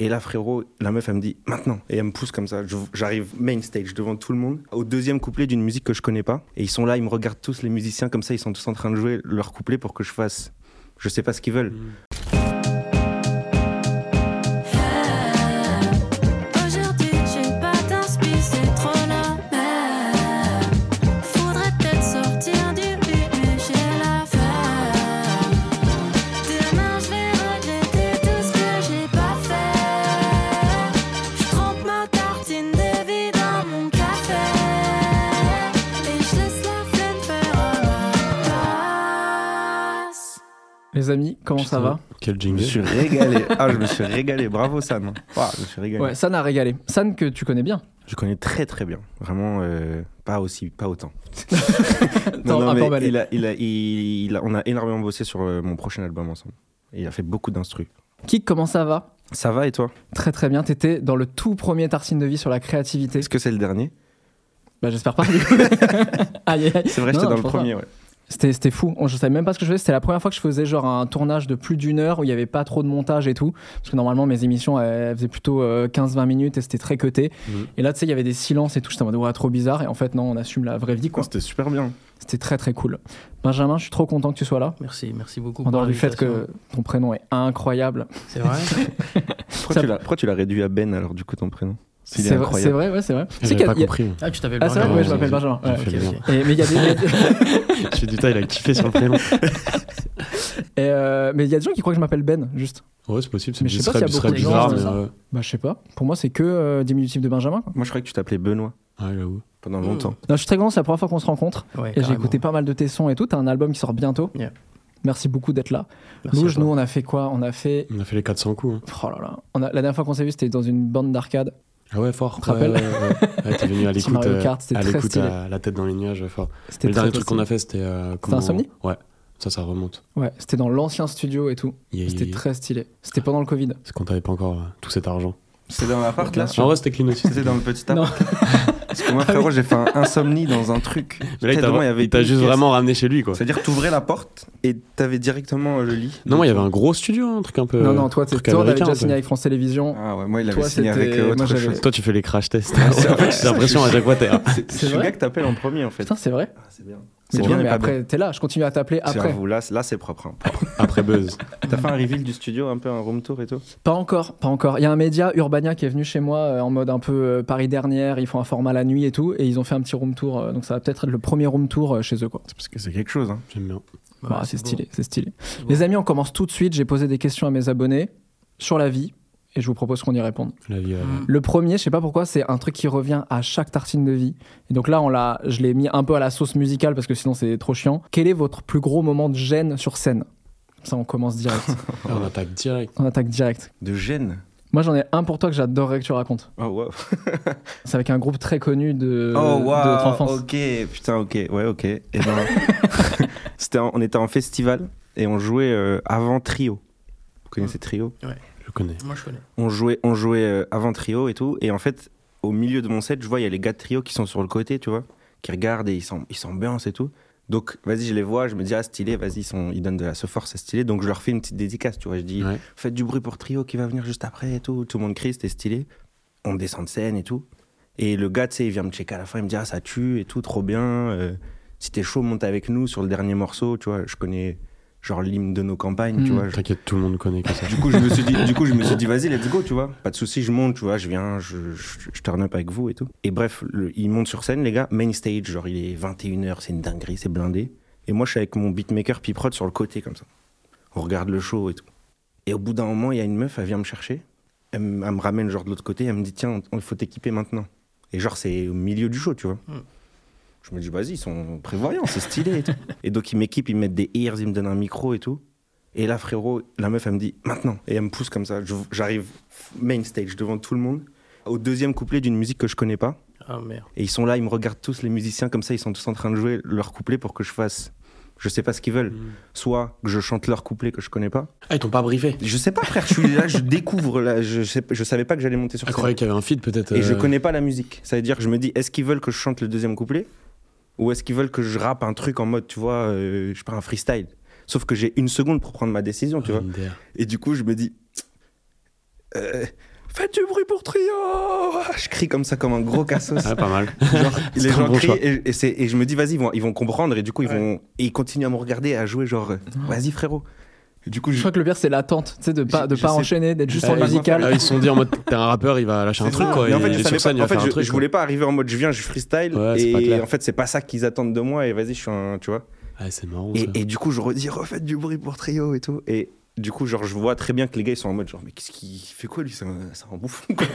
Et là, frérot, la meuf, elle me dit maintenant. Et elle me pousse comme ça. J'arrive main stage devant tout le monde, au deuxième couplet d'une musique que je connais pas. Et ils sont là, ils me regardent tous, les musiciens, comme ça, ils sont tous en train de jouer leur couplet pour que je fasse. Je sais pas ce qu'ils veulent. Aujourd'hui, ça va Quel Je jingle. me suis régalé. Ah, je me suis régalé. Bravo. Ouah, je me suis régalé. Ouais, San a régalé. San que tu connais bien. Je connais très très bien. Vraiment, euh, pas aussi, pas autant. Un peu mais il a, il a, il, il a- on a énormément bossé sur euh, mon prochain album ensemble. Et il a fait beaucoup d'instrus. Kik, comment ça va? Ça va et toi? Très très bien. T'étais dans le tout premier Tartine de vie sur la créativité. Est-ce que c'est le dernier? Bah j'espère pas. du coup. aïe, aïe, aïe. C'est vrai, Non, j'étais non, dans je le pas. premier, ouais. C'était, c'était fou. On- Je savais même pas ce que je faisais. C'était la première fois que je faisais genre un tournage de plus d'une heure où il y avait pas trop de montage et tout. Parce que normalement, mes émissions, elles faisaient plutôt euh, 15-20 minutes et c'était très cuté. Mhm. Et là, tu sais, il y avait des silences et tout. J'étais en mode, ouais, trop bizarre. Et en fait, non, on assume la vraie vie, quoi. C'était super bien. C'était très, très cool. Benjamin, je suis trop content que tu sois là. Merci, merci beaucoup. En dehors du fait que ton prénom est incroyable. C'est vrai Pourquoi Ça- tu l'as- pourquoi tu l'as réduit à Ben alors, du coup, ton prénom? C'est vrai, c'est vrai, ouais, c'est vrai. J'avais C'est qu'il y a- pas il y a- compris. Ah, tu t'appelles Ah, c'est vrai, Benjamin, ouais, je m'appelle Benjamin. ouais. Et, mais il y a des. Je suis du temps, il a kiffé sur le prénom. Et, euh, mais il y a des gens qui croient que je m'appelle Ben, juste. Ouais, c'est possible. C'est Mais je sais ce pas serait, s'il y a beaucoup de gens. Bah, je sais pas. Pour moi, c'est que euh, diminutif de Benjamin. quoi. Moi, je croyais que tu t'appelais Benoît Ouais, j'avoue. pendant longtemps. Non, je suis très content, c'est la première fois qu'on se rencontre. Ouais, Et j'ai écouté pas mal de tes sons et tout. T'as un album qui sort bientôt. Yeah. Merci beaucoup d'être là. Louge, nous, on a fait quoi? On a fait. On a fait les 400 coups. hein. Oh là là. On a... La dernière fois qu'on s'est vu, c'était dans une bande d'arcade. Ah ouais, fort. Tu te rappelles Ouais, ouais, ouais. Ouais, T'es venu à l'écoute. Euh, Kart, c'était à très l'écoute stylé. à la tête dans les nuages, ouais, fort. C'était Le dernier truc qu'on a fait, c'était. euh, comment- Insomnie Ouais. Ça, ça remonte. Ouais, c'était dans l'ancien studio et tout. Yeah, C'était yeah. très stylé. C'était pendant le Covid. C'est quand t'avais pas encore euh, tout cet argent. C'était dans l'appart là? En vrai, c'était clean aussi. C'était dans le petit appart Parce que moi, frérot, j'ai fait un insomnie dans un truc. Mais là, il y avait il t'a une juste pièce. vraiment ramené chez lui, quoi. C'est-à-dire que t'ouvrais la porte et t'avais directement le lit. Non, moi, il y avait un gros studio, un truc un peu. non, non, toi, américain, déjà signé avec France Télévisions. Ah ouais, moi il avait Toi, signé avec euh, autre chose. Toi, tu fais les crash tests. J'ai l'impression à chaque fois, t'es. C'est le gars que t'appelles en premier en fait. Putain, c'est vrai. Ah, c'est bien. C'est bien, mais après, t'es là. Je continue à t'appeler C'est à après. vous, là, là c'est propre. hein. Propre. Après Buzz. T'as fait un reveal du studio, un peu un room tour et tout? Pas encore, pas encore. Il y a un média, Urbania, qui est venu chez moi euh, en mode un peu euh, Paris dernière. Ils font un format la nuit et tout. Et ils ont fait un petit room tour. euh, donc ça va peut-être être le premier room tour euh, chez eux, quoi. C'est parce que c'est quelque chose. Hein. J'aime bien. Bah, c'est stylé, c'est stylé. Les amis, on commence tout de suite. J'ai posé des questions à mes abonnés sur la vie. Et je vous propose qu'on y réponde. La vie. euh, Mm. Le premier, je sais pas pourquoi, c'est un truc qui revient à chaque tartine de vie. Et donc là, on l'a, je l'ai mis un peu à la sauce musicale parce que sinon c'est trop chiant. Quel est votre plus gros moment de gêne sur scène? Comme Ça, on commence direct. On attaque direct. on attaque direct. De gêne? Moi, j'en ai un pour toi que j'adorerais que tu racontes. Oh wow. C'est avec un groupe très connu de, oh de wow. notre enfance. Ok, putain, ok. Ouais, ok. Et ben, c'était en- on était en festival et on jouait euh, avant Trio. Vous connaissez Trio? Je connais. Moi, je connais. on jouait, on jouait euh, avant Trio et tout. Et en fait, au milieu de mon set, je vois, il y a les gars de Trio qui sont sur le côté, tu vois, qui regardent et ils s'am- ils s'ambiancent et tout. Donc, vas-y, je les vois, je me dis, ah, stylé, vas-y, ils, sont- ils donnent de la ce force, c'est stylé. Donc, je leur fais une petite dédicace, tu vois. Je dis, Ouais. faites du bruit pour Trio qui va venir juste après et tout. Tout le monde crie, c'était stylé. On descend de scène et tout. Et le gars, tu sais, il vient me checker à la fin, il me dit, ah, ça tue et tout, trop bien. euh, si t'es chaud, monte avec nous sur le dernier morceau, tu vois. Je connais, genre, l'hymne de nos campagnes, tu Mm. vois. je- T'inquiète, tout le monde connaît que ça. du coup, je me suis dit, du coup, je me suis dit, vas-y, let's go, tu vois. Pas de souci, je monte, tu vois, je viens, je, je, je turn up avec vous et tout. Et bref, le- ils montent sur scène, les gars, main stage, genre il est 21h, c'est une dinguerie, c'est blindé. Et moi, je suis avec mon beatmaker Piprod sur le côté, comme ça. On regarde le show et tout. Et au bout d'un moment, il y a une meuf, elle vient me chercher. Elle, me- elle me ramène, genre, de l'autre côté, elle me dit, tiens, il faut t'équiper maintenant. Et genre, c'est au milieu du show, tu vois. Mm. Je me dis, vas-y, ils sont prévoyants, c'est stylé et tout. Et donc, ils m'équipent, ils me mettent des ears, ils me donnent un micro et tout. Et là, frérot, la meuf, elle me dit maintenant. Et elle me pousse comme ça. Je- J'arrive main stage devant tout le monde. Au deuxième couplet d'une musique que je connais pas. Ah merde. Et ils sont là, ils me regardent tous, les musiciens, comme ça, ils sont tous en train de jouer leur couplet pour que je fasse. Je sais pas ce qu'ils veulent. Soit que je chante leur couplet que je connais pas. Ah, ils t'ont pas briefé. Je sais pas, frère, je suis là, je découvre là. Je, sais- je savais pas que j'allais monter sur scène. croyais qu'il y avait un feed peut-être. Et je euh, connais pas la musique. Ça veut dire que je me dis, est-ce qu'ils veulent que je chante le deuxième couplet? Ou est-ce qu'ils veulent que je rappe un truc en mode, tu vois, euh, je sais pas, un freestyle Sauf que j'ai une seconde pour prendre ma décision, tu vois. MDR. Et du coup, je me dis, euh, Faites du bruit pour Trio Je crie comme ça, comme un gros cassos. Ouais, pas mal. Genre, les gens bon crient choix. et, et c'est- et je me dis, vas-y, ils vont, ils vont comprendre et du coup, ils vont. Et ils continuent à me regarder, à jouer, genre, vas-y, frérot. Et du coup, Je je. crois que le pire, c'est l'attente, tu sais, de pas, de je pas sais- enchaîner, d'être juste en musical. Ah, ils se sont dit en mode, t'es un rappeur, il va lâcher un truc quoi. En fait, je savais scène, pas- en fait, je, truc. je quoi. voulais pas arriver en mode je viens, je freestyle. Ouais, et en fait, c'est pas ça qu'ils attendent de moi. Et vas-y, je suis un. Tu vois. Ah, c'est marrant. Et, ça. et du coup, je redis, refaites du bruit pour Trio et tout. Et du coup, genre, je vois très bien que les gars, ils sont en mode genre, mais qu'est-ce qu'il fait quoi lui C'est un, un bouffon quoi.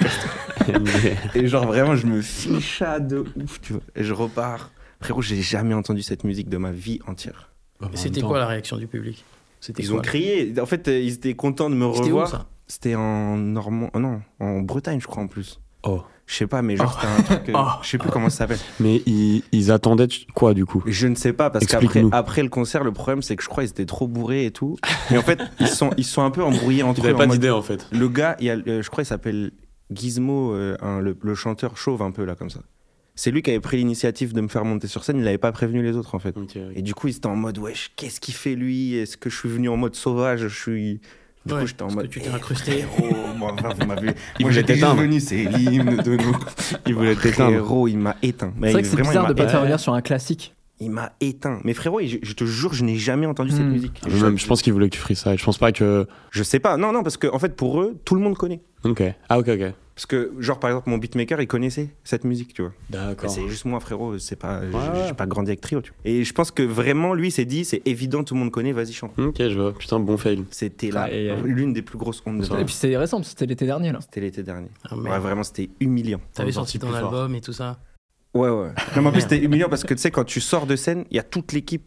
Et genre, vraiment, je me ficha de ouf, tu vois. Et je repars. Frérot, j'ai jamais entendu cette musique de ma vie entière. En même C'était temps, quoi la réaction du public? Ils quoi ont crié. En fait, euh, ils étaient contents de me C'était où revoir. ça C'était en Normand. oh non, en Bretagne, je crois, en plus. Oh. Je sais pas, mais genre, c'était un truc. euh, Oh. Je sais plus comment ça s'appelle. Mais ils, ils attendaient quoi du coup? Je ne sais pas, parce qu'après après le concert, le problème, c'est que je crois qu'ils étaient trop bourrés et tout. Et en fait, ils sont, ils sont un peu embrouillés entre Ils eux. avaient pas d'idée en fait. Le gars, il y a, euh, je crois qu'il s'appelle Gizmo, euh, le chanteur chauve un peu là, comme ça. C'est lui qui avait pris l'initiative de me faire monter sur scène, il n'avait pas prévenu les autres en fait. Et du coup, ils étaient en mode, wesh, qu'est-ce qu'il fait lui? Est-ce que je suis venu en mode sauvage? Je suis. Du Ouais, coup, j'étais en mode. que tu t'es eh, incrusté. frérot, moi, enfin, vous m'avez. Il Moi, voulait t'éteindre. venu, c'est l'hymne de nous. Ils voulaient t'éteindre. Frérot, il m'a éteint. Mais C'est vrai que c'est vraiment, il bizarre de pas te faire revenir sur un classique. Il m'a éteint. Mais frérot, je, je te jure, je n'ai jamais entendu cette Hmm. musique. Je, même, je pense qu'ils voulaient que tu freestyle. Je pense pas que. Je sais pas. Non, non, parce que en fait, pour eux, tout le monde connaît. Ok. Ah, ok, ok. Parce que, genre, par exemple, mon beatmaker, il connaissait cette musique, tu vois. D'accord. C'est juste moi, frérot. C'est pas. j'ai- ouais. J'ai pas grandi avec trio, tu vois. Et je pense que vraiment, lui, s'est dit, c'est évident, tout le monde connaît, vas-y, chante. Ok, je vois. Putain, bon fail. C'était là aïe. l'une des plus grosses ondes de Et puis c'est récent, c'était l'été dernier là. C'était l'été dernier. Ah, Ouais, vraiment, c'était humiliant. T'avais sorti ton fort. album et tout ça Ouais, ouais. Non, mais en plus, c'était humiliant parce que tu sais, quand tu sors de scène, il y a toute l'équipe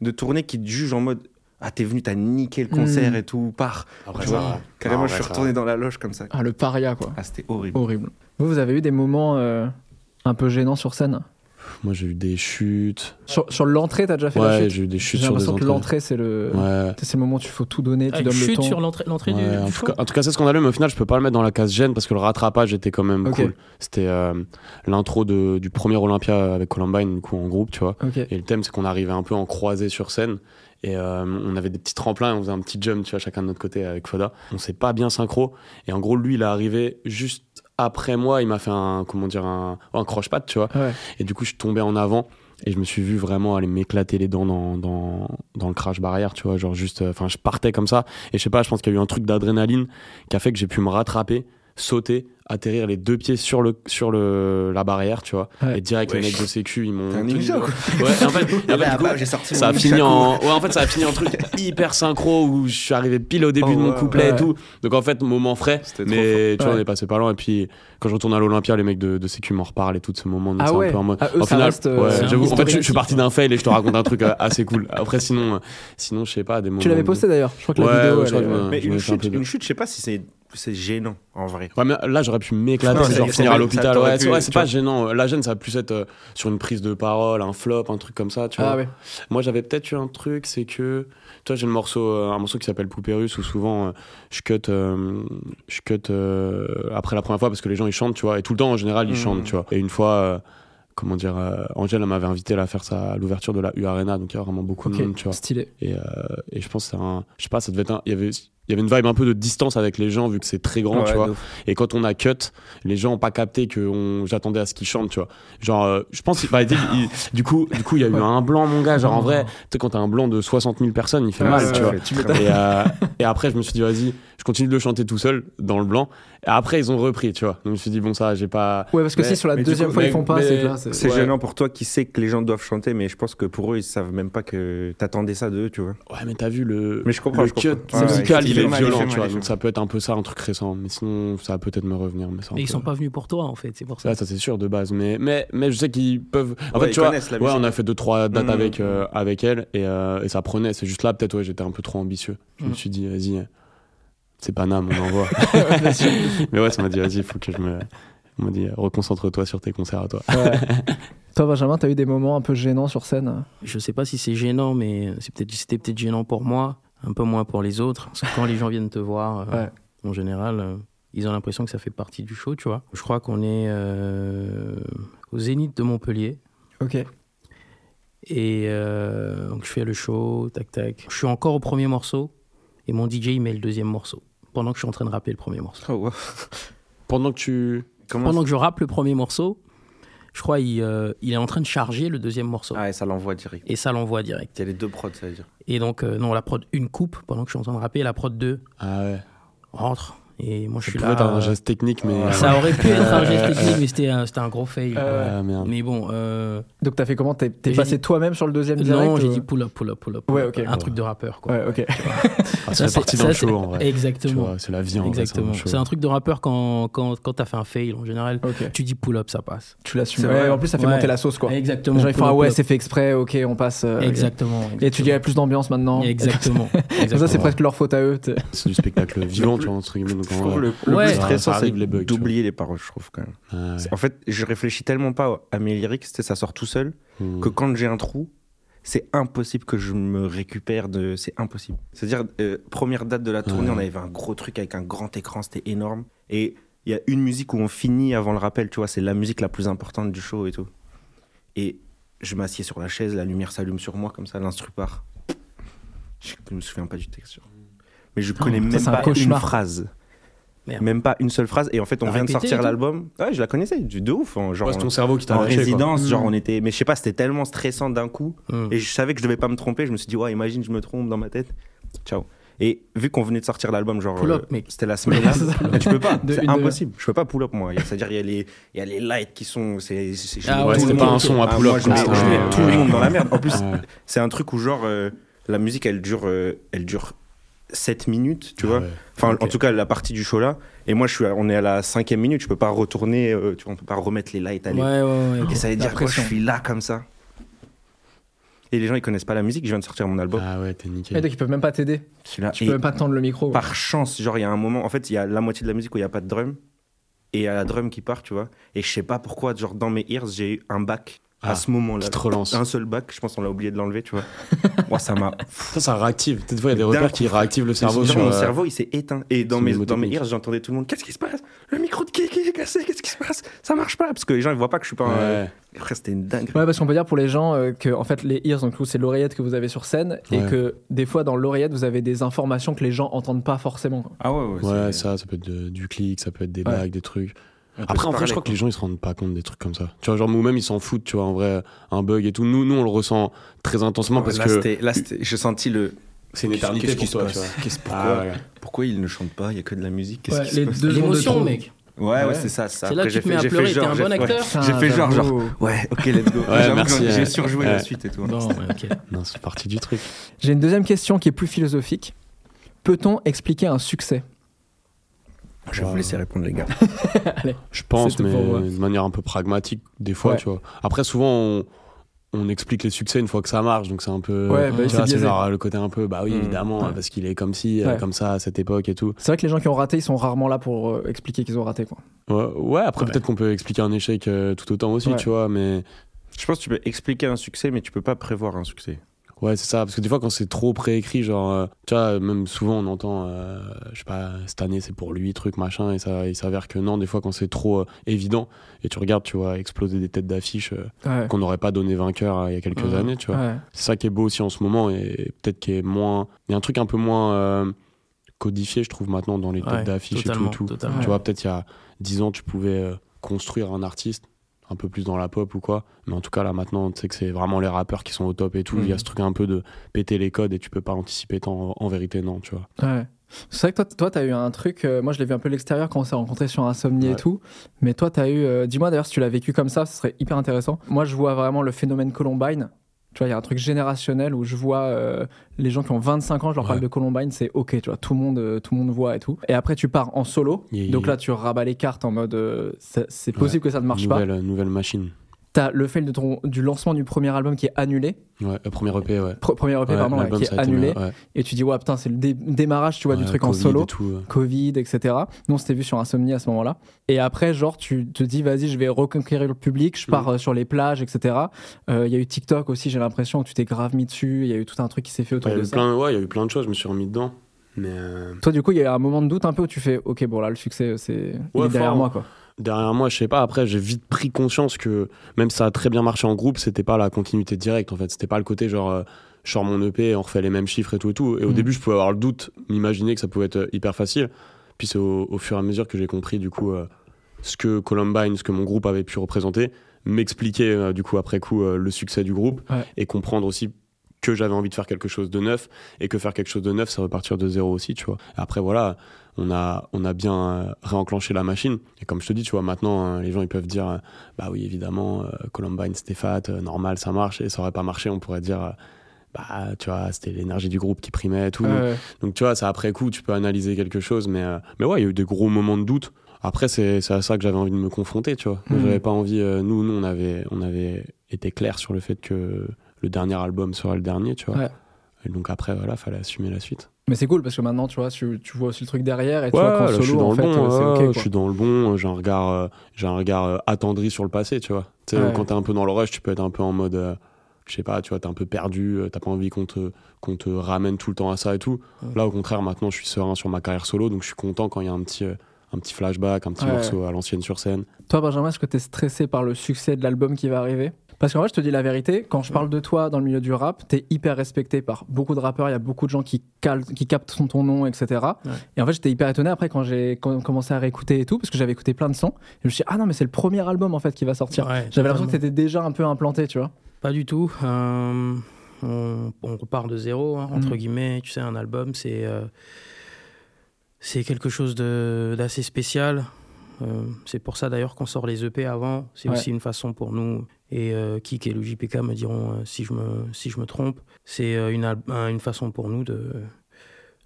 de tournée qui te juge en mode Ah, t'es venu, t'as niqué le concert Mm. et tout, pars. Après, Tu ça vois, va. Carrément, Non, je suis ouais, ça retourné dans la loge comme ça. Ah, le paria quoi. Ah, c'était horrible. Horrible. Vous, vous avez eu des moments euh, un peu gênants sur scène? Moi, j'ai eu des chutes. Sur, sur l'entrée, t'as déjà fait la Ouais, j'ai eu des chutes sur des l'impression que entrées. l'entrée, c'est le. Ouais. C'est le moment où tu faut tout donner, tu Ah, donnes le chute ton. sur l'entrée Ouais, du en, tout cas, en tout cas, c'est scandaleux, mais au final, je peux pas le mettre dans la case gêne parce que le rattrapage était quand même cool. C'était euh, l'intro de- du premier Olympia avec Columbine, du coup, en groupe, tu vois. Et le thème, c'est qu'on arrivait un peu en croisé sur scène. Et euh, on avait des petits tremplins, on faisait un petit jump, tu vois, chacun de notre côté avec Foda. On s'est pas bien synchro. Et en gros, lui, il est arrivé juste après moi. Il m'a fait un, comment dire, un, un croche-patte, tu vois. Ouais. Et du coup, je suis tombé en avant. Et je me suis vu vraiment aller m'éclater les dents dans, dans, dans le crash barrière, tu vois. Genre juste, euh, enfin, je partais comme ça. Et je sais pas, je pense qu'il y a eu un truc d'adrénaline qui a fait que j'ai pu me rattraper, sauter, atterrir les deux pieds sur, le, sur le, la barrière, tu vois. Ouais. Et direct, les Wesh. mecs de sécu, ils m'ont. T'es un tenu ninja, quoi. Ouais, et en fait, et en fait, du coup, j'ai sorti ça a fini en ouais en fait ça a fini en truc hyper synchro où je suis arrivé pile au début Oh, de mon ouais, couplet ouais. et tout donc en fait moment frais C'était trop mais tu vois Ouais. on est passé pas loin et puis quand je retourne à l'Olympia les mecs de, de sécu m'en reparlent et tout de ce moment donc Ah c'est ouais. un peu en mode Ah, eux, au ça final reste, euh, ouais, en fait je, je suis parti d'un fail et je te raconte un truc euh, assez cool après sinon euh, sinon je sais pas des moments Tu l'avais posté d'ailleurs. Je crois que Ouais, la vidéo. ouais, Mais une chute, je sais pas si c'est c'est gênant en vrai. Ouais, mais là j'aurais pu m'éclater, Non, genre finir à l'hôpital. Ouais, pu, c'est ouais, c'est pas vois. gênant. La gêne, ça va plus être euh, sur une prise de parole, un flop, un truc comme ça, tu vois. Ah ouais. Moi, j'avais peut-être eu un truc, c'est que toi, j'ai le morceau, euh, un morceau qui s'appelle Poupée russe où souvent euh, je cut, euh, je cut euh, après la première fois parce que les gens ils chantent, tu vois. Et tout le temps, en général, ils Mhm. chantent, tu vois. Et une fois, euh, comment dire, euh, Angèle elle m'avait invité là, à faire ça à l'ouverture de la U Arena, donc il y a vraiment beaucoup de monde, tu vois. Stylé. Et, euh, et je pense que c'est un, je sais pas, ça devait être un, il y avait, il y avait une vibe un peu de distance avec les gens vu que c'est très grand, tu vois. Et quand on a cut, les gens ont pas capté que on- j'attendais à ce qu'ils chantent, tu vois. Genre, euh, je pense, bah, il- il- du coup, du coup, il y a eu Ouais. un blanc, mon gars. Genre, en vrai, tu sais, quand t'as un blanc de 60 000 personnes, il fait Ouais, mal, tu vois. tu m'étonnes. Et, euh, et après, je me suis dit, vas-y, je continue de le chanter tout seul dans le blanc. Et après, ils ont repris, tu vois. Donc, je me suis dit, bon, ça, j'ai pas. Ouais, parce que Mais- si sur la deuxième coup, fois ils mais- font pas, c'est gênant pour toi qui sais que les gens doivent chanter, mais je pense que pour eux, ils savent même pas que t'attendais ça d'eux, tu vois. Ouais, mais t'as vu le. Mais je comprends, le je cut comprends. Musical, fait mal, violent, fait tu vois. Donc, ça peut être un peu ça, un truc récent. Mais sinon, ça va peut-être me revenir. Mais, ils peu- sont pas venus pour toi en fait, c'est pour ça. Ouais, ça c'est sûr de base, mais, mais, mais je sais qu'ils peuvent. En Ouais, fait, tu vois, ouais, on a fait deux trois dates Mhm. avec euh, avec elle et, euh, et ça prenait. C'est juste là, peut-être, ouais, j'étais un peu trop ambitieux. Je me Mhm. suis dit, vas-y, c'est Paname, on envoie. mais ouais, ça m'a dit, vas-y, il faut que je me. On m'a dit, reconcentre-toi sur tes concerts à toi. Ouais. Toi, Benjamin, t'as eu des moments un peu gênants sur scène? Je sais pas si c'est gênant, mais c'est peut-être, c'était peut-être gênant pour moi, un peu moins pour les autres. Parce que quand les gens viennent te voir, euh, Ouais. en général, euh, ils ont l'impression que ça fait partie du show, tu vois. Je crois qu'on est euh, au Zénith de Montpellier. Ok. Et euh, donc je fais le show, tac tac. Je suis encore au premier morceau et mon DJ il met le deuxième morceau. pendant que je suis en train de rapper le premier morceau. Oh, wow. Pendant que tu. Comment Pendant que je rappe le premier morceau, je crois il, euh, il est en train de charger le deuxième morceau. Ah, et ça l'envoie direct. Et ça l'envoie direct. Il y a les deux prods, ça veut dire. Et donc, euh, non, la prod 1 coupe pendant que je suis en train de rapper, la prod 2 Ah ouais. rentre. Et moi, je Ça suis là. être un euh, geste technique, mais. Ça aurait pu être un geste technique, mais c'était un, c'était un gros fail. Euh, Ah merde. Mais bon, euh, Donc t'as fait comment? T'es passé dit- toi-même sur le deuxième direct non, j'ai ou- dit pull up, pull up, pull up. pull Ouais, up. ok. Un truc de rappeur, quoi. Ouais, ok. Ah, Ça, c'est parti ça, d'un c'est- show en vrai. Exactement. C'est la vie en vrai. Exactement. C'est un truc de rappeur quand, quand, quand t'as fait un fail en général. Tu dis pull up, ça passe. Tu l'assumes. En plus, ça fait Ouais. monter la sauce, quoi. Exactement. Les gens ils font ah ouais, c'est fait exprès, ok, on passe. euh, Exactement. Et tu dis il y a plus d'ambiance maintenant. Exactement. Ça, c'est presque leur faute à eux. C'est du spectacle vivant, tu vois, entre guillemets. Je trouve le, le Ouais. plus stressant, c'est d'oublier les paroles, je trouve quand même. ah ouais. En fait, je réfléchis tellement pas à mes lyrics, ça sort tout seul, Hmm. que quand j'ai un trou, c'est impossible que je me récupère de. C'est impossible. C'est-à-dire, euh, première date de la tournée, Ouais. on avait un gros truc avec un grand écran, c'était énorme. Et il y a une musique où on finit avant le rappel, tu vois, c'est la musique la plus importante du show et tout. Et je m'assieds sur la chaise, la lumière s'allume sur moi, comme ça, l'instru part. Je me souviens pas du texte. Mais je connais même pas une phrase. Merde. Même pas une seule phrase. Et en fait, on vient de sortir l'album. Ouais, je la connaissais, du de ouf. en- Genre, Ouais, c'est ton cerveau qui t'a en quoi. résidence, genre Mm. on était. Mais je sais pas, c'était tellement stressant d'un coup. Mm. Et je savais que je devais pas me tromper. Je me suis dit, ouais, imagine, je me trompe dans ma tête. Ciao. Et vu qu'on venait de sortir l'album, genre. Euh. C'était la semaine là. Tu peux pas. C'est impossible. Je peux pas pull up, moi. C'est-à-dire, il y, a les- il y a les lights qui sont. c'est Ah ouais, pas monde- un son à Ah, pull up, moi, je mets, je tout le monde dans la merde. En plus, c'est un truc où, genre, euh, la musique, elle dure, euh, elle dure 7 minutes, tu Ah vois. ouais. Enfin, en tout cas, la partie du show là. Et moi, je suis, à- on est à la cinquième minute. Je peux pas retourner. euh, tu vois, on peut pas remettre les lights. Aller. Ouais, ouais, ouais. Et ça veut dire quoi Je suis là comme ça. Et les gens, ils connaissent pas la musique. Je viens de sortir mon album. Ah ouais, t'es Et niqué. donc ils peuvent même pas t'aider. Je suis là. Tu Et peux même pas tendre le micro. par chance, genre, il y a un moment. En fait, il y a la moitié de la musique où il y a pas de drum. Et il y a la drum qui part, tu vois. Et je sais pas pourquoi, genre, dans mes ears, j'ai eu un bac Ah, à ce moment-là. Qui te relance. Un seul bac. Je pense qu'on l'a oublié de l'enlever, tu vois. Moi, ça m'a. Ça, ça réactive. Peut-être fois, il y a des repères coup, qui réactivent le cerveau Genre, sur. mon euh, cerveau, il s'est éteint. Et dans mes, dans mes ears, j'entendais tout le monde. Qu'est-ce qui se passe? Le micro de qui qui est cassé Qu'est-ce qui se passe? Ça marche pas. Parce que les gens, ils voient pas que je suis pas. un- Ouais. Après, c'était une dingue. Ouais, parce qu'on peut dire pour les gens euh, que en fait les ears, donc c'est l'oreillette que vous avez sur scène, et Ouais. que des fois dans l'oreillette vous avez des informations que les gens entendent pas forcément. Ah ouais, ouais. Ouais, ça, ça peut être de- du clic, ça peut être des Ouais. blagues, des trucs. On Après, en vrai, je crois que les gens ils se rendent pas compte des trucs comme ça. Tu vois, genre, ou même ils s'en foutent, tu vois, en vrai, un bug et tout. Nous, nous on le ressent très intensement parce là, que là, c'était- j'ai senti le. c'est une Qu'est-ce- éternité qu'est-ce qui se toi, passe? tu vois. Qu'est-ce- pourquoi, Ah, ouais. pourquoi ils ne chantent pas? Il y a que de la musique. Qu'est-ce Ouais, qui les se passe? deux secondes de L'émotion, mec. Ouais, ouais, Ouais. c'est ça. ça. C'est là que j'ai tu te mets fait- à j'ai fait pleurer, t'es genre, un bon acteur. ouais. J'ai fait genre, genre, ouais, ok, let's go. J'ai surjoué la suite et tout. Ouais, ok. Non, c'est partie du truc. J'ai une deuxième question qui est plus philosophique. Peut-on expliquer un succès? Je vais vous laisser répondre, les gars. Je pense, mais pour moi. de manière un peu pragmatique, des fois, Ouais. tu vois. Après, souvent, on, on explique les succès une fois que ça marche, donc c'est un peu. Ouais, bah, c'est genre le côté un peu, bah oui, Mm. évidemment, Ouais. parce qu'il est comme ci, euh, Ouais. comme ça, à cette époque et tout. C'est vrai que les gens qui ont raté, ils sont rarement là pour euh, expliquer qu'ils ont raté. Quoi. Ouais, ouais, après, Ouais. peut-être qu'on peut expliquer un échec euh, tout autant aussi, Ouais. tu vois, mais. Je pense que tu peux expliquer un succès, mais tu peux pas prévoir un succès. Ouais, c'est ça. Parce que des fois, quand c'est trop préécrit, genre, euh, tu vois, même souvent, on entend, euh, je sais pas, cette année, c'est pour lui, truc, machin, et ça, il s'avère que non, des fois, quand c'est trop euh, évident, et tu regardes, tu vois, exploser des têtes d'affiche Ouais. qu'on n'aurait pas donné vainqueur euh, il y a quelques années, tu vois. Ouais. C'est ça qui est beau aussi en ce moment, et peut-être qui est moins. Il y a un truc un peu moins codifié, je trouve, maintenant, dans les têtes Ouais, d'affiche et tout. et tout. Tu vois, peut-être il y a 10 ans, tu pouvais construire un artiste un peu plus dans la pop ou quoi. Mais en tout cas, là, maintenant, tu sais que c'est vraiment les rappeurs qui sont au top et tout. Il y a Mhm. ce truc un peu de péter les codes et tu peux pas anticiper tant. En vérité, non, tu vois. Ouais. C'est vrai que toi, toi, t'as eu un truc. euh, moi, je l'ai vu un peu de l'extérieur quand on s'est rencontrés sur Insomnie et tout. Mais toi, t'as eu. euh, Dis-moi d'ailleurs si tu l'as vécu comme ça, ce serait hyper intéressant. Moi, je vois vraiment le phénomène Columbine. Tu vois, il y a un truc générationnel où je vois euh, les gens qui ont 25 ans, je leur parle de Columbine, c'est ok, tu vois, tout le monde, euh, tout le monde voit et tout. Et après, tu pars en solo. Donc là, tu rabats les cartes en mode, euh, c'est possible que ça ne marche pas. nouvelle machine. T'as le fail de ton, du lancement du premier album qui est annulé, Ouais, le premier EP, ouais. Pro- premier EP Ouais, pardon, ouais, qui est annulé. ouais. Et tu dis ouais putain c'est le dé- démarrage tu vois du truc en Covid solo. et tout. Covid, etc. Nous, on s'était vu sur Insomnie à ce moment-là. Et après, genre, tu te dis, vas-y, je vais reconquérir le public, je pars euh, sur les plages, etc. Euh, Il y a eu TikTok aussi, j'ai l'impression que tu t'es grave mis dessus. Il y a eu tout un truc qui s'est fait autour de ça. plein, ouais, il y a eu plein de choses, je me suis remis dedans. Mais euh, Toi, du coup, il y a eu un moment de doute un peu où tu fais, ok, bon, là, le succès, c'est derrière moi, quoi. Derrière moi, je sais pas, après, j'ai vite pris conscience que même ça a très bien marché en groupe, c'était pas la continuité directe, en fait. C'était pas le côté genre, euh, je sors mon EP, on refait les mêmes chiffres et tout et tout. Et au Mhm. début, je pouvais avoir le doute, m'imaginer que ça pouvait être hyper facile. Puis c'est au, au fur et à mesure que j'ai compris, du coup, euh, ce que Columbine, ce que mon groupe avait pu représenter, m'expliquer, euh, du coup, après coup, euh, le succès du groupe Ouais. et comprendre aussi que j'avais envie de faire quelque chose de neuf et que faire quelque chose de neuf, ça repartir de zéro aussi, tu vois. Après, voilà, on a, on a bien euh, réenclenché la machine. Et comme je te dis, tu vois, maintenant, euh, les gens, ils peuvent dire, euh, bah oui, évidemment, Columbine, c'était fat, normal, ça marche. Et ça aurait pas marché, on pourrait dire, bah, tu vois, c'était l'énergie du groupe qui primait et tout. Donc, tu vois, ça après coup, tu peux analyser quelque chose. Mais, mais ouais, il y a eu des gros moments de doute. Après, c'est c'est à ça que j'avais envie de me confronter, tu vois. Mhm. J'avais pas envie. euh, nous, nous, on avait, on avait été clair sur le fait que le dernier album sera le dernier, tu vois. Ouais. Et donc après, voilà, fallait assumer la suite. Mais c'est cool parce que maintenant, tu vois, tu, tu vois aussi le truc derrière et tu vois là, solo, je suis dans en le fait, bon, euh, ok. je quoi. suis dans le bon. J'ai un regard, euh, j'ai un regard euh, attendri sur le passé, tu vois. Tu sais, Ouais. quand t'es un peu dans le rush, tu peux être un peu en mode, euh, je sais pas, tu vois, t'es un peu perdu, euh, t'as pas envie qu'on te, qu'on te ramène tout le temps à ça et tout. Là, au contraire, maintenant, je suis serein sur ma carrière solo, donc je suis content quand il y a un petit, euh, un petit flashback, un petit Ouais. morceau à l'ancienne sur scène. Toi, Benjamin, est-ce que tu es stressé par le succès de l'album qui va arriver? Parce qu'en vrai, je te dis la vérité, quand je parle de toi dans le milieu du rap, tu es hyper respecté par beaucoup de rappeurs, il y a beaucoup de gens qui, calent, qui captent ton, ton nom, etc. Ouais. Et en fait, j'étais hyper étonné après quand j'ai com- commencé à réécouter et tout, parce que j'avais écouté plein de sons. Et je me suis dit, ah non, mais c'est le premier album en fait qui va sortir. Ouais, J'avais l'impression que tu totalement. étais déjà un peu implanté, tu vois. Pas du tout. Euh, on, on repart de zéro, hein, entre Mhm. guillemets. Tu sais, un album, c'est euh, c'est quelque chose d'assez spécial. Euh, c'est pour ça d'ailleurs qu'on sort les EP avant. C'est Ouais. aussi une façon pour nous, et euh, Kik et le JPK me diront euh, si, je me, si je me trompe, c'est euh, une, une façon pour nous de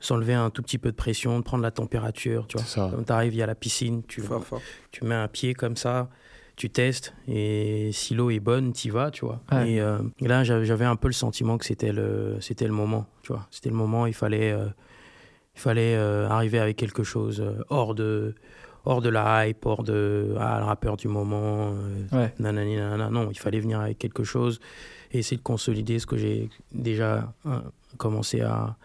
s'enlever un tout petit peu de pression, de prendre la température. Tu vois. Comme tu arrives, il y a la piscine, tu, Fort, fort. tu mets un pied comme ça, tu testes, et si l'eau est bonne, t'y vas, tu vois. Ouais. Et euh, là, j'avais un peu le sentiment que c'était le, c'était le moment, tu vois. C'était le moment, il fallait, euh, il fallait euh, arriver avec quelque chose euh, hors de, hors de la hype, hors de ah, le rappeur du moment, euh, Ouais. nanani, nanana. Non, il fallait venir avec quelque chose et essayer de consolider ce que j'ai déjà euh, commencé à,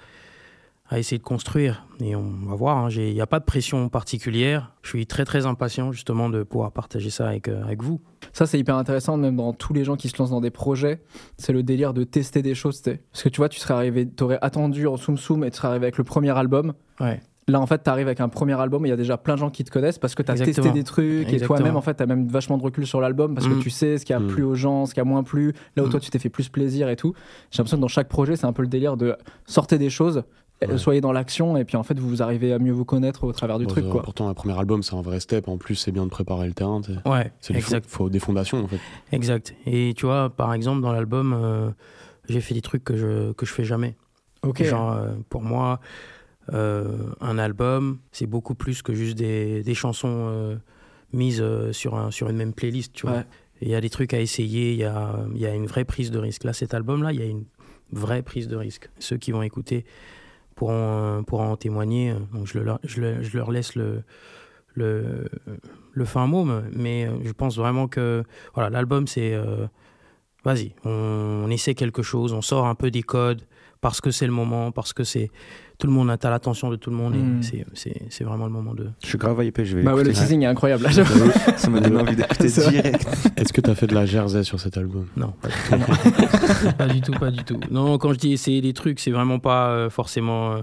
à essayer de construire. Et on va voir, hein, il n'y a pas de pression particulière. Je suis très très impatient justement de pouvoir partager ça avec, euh, avec vous. Ça, c'est hyper intéressant, même dans tous les gens qui se lancent dans des projets. C'est le délire de tester des choses. tu sais. Parce que tu vois, tu serais arrivé, t'aurais attendu en Soum Soum et tu serais arrivé avec le premier album. Ouais. Là, en fait, tu arrives avec un premier album et il y a déjà plein de gens qui te connaissent parce que tu as testé des trucs et toi-même, en fait, tu as même vachement de recul sur l'album parce Mm. que tu sais ce qui a Mm. plu aux gens, ce qui a moins plu. Là où Mm. toi, tu t'es fait plus plaisir et tout. J'ai l'impression que dans chaque projet, c'est un peu le délire de sortez des choses, euh, Ouais. soyez dans l'action et puis en fait, vous vous arrivez à mieux vous connaître au travers du Bon, truc. Quoi. Pourtant, un premier album, c'est un vrai step. En plus, c'est bien de préparer le terrain. t'sais. Ouais, C'est exact. faut des fondations, en fait. Exact. Et tu vois, par exemple, dans l'album, euh, j'ai fait des trucs que je, que je fais jamais. Ok. Genre, euh, pour moi, euh, un album, c'est beaucoup plus que juste des, des chansons euh, mises euh, sur, un, sur une même playlist, tu vois. Ouais. Et Il y a des trucs à essayer, il y a, il y a une vraie prise de risque. Là, cet album-là, il y a une vraie prise de risque. Ceux qui vont écouter pourront, euh, pourront en témoigner. Donc, je, le- je le- je leur laisse le, le, le fin mot, mais euh, je pense vraiment que voilà, l'album, c'est... euh, Vas-y, on, on essaie quelque chose, on sort un peu des codes parce que c'est le moment, parce que c'est tout le monde, t'as l'attention de tout le monde et c'est- c'est c'est vraiment le moment de. Je suis grave hypé, je vais Bah ouais, le teasing est incroyable. là. Ça m'a donné envie d'écouter C'est vrai. direct. Est-ce que tu as fait de la jersey sur cet album? Non, pas du tout. pas du tout, pas du tout. Non, quand je dis essayer des trucs, c'est vraiment pas euh, forcément euh,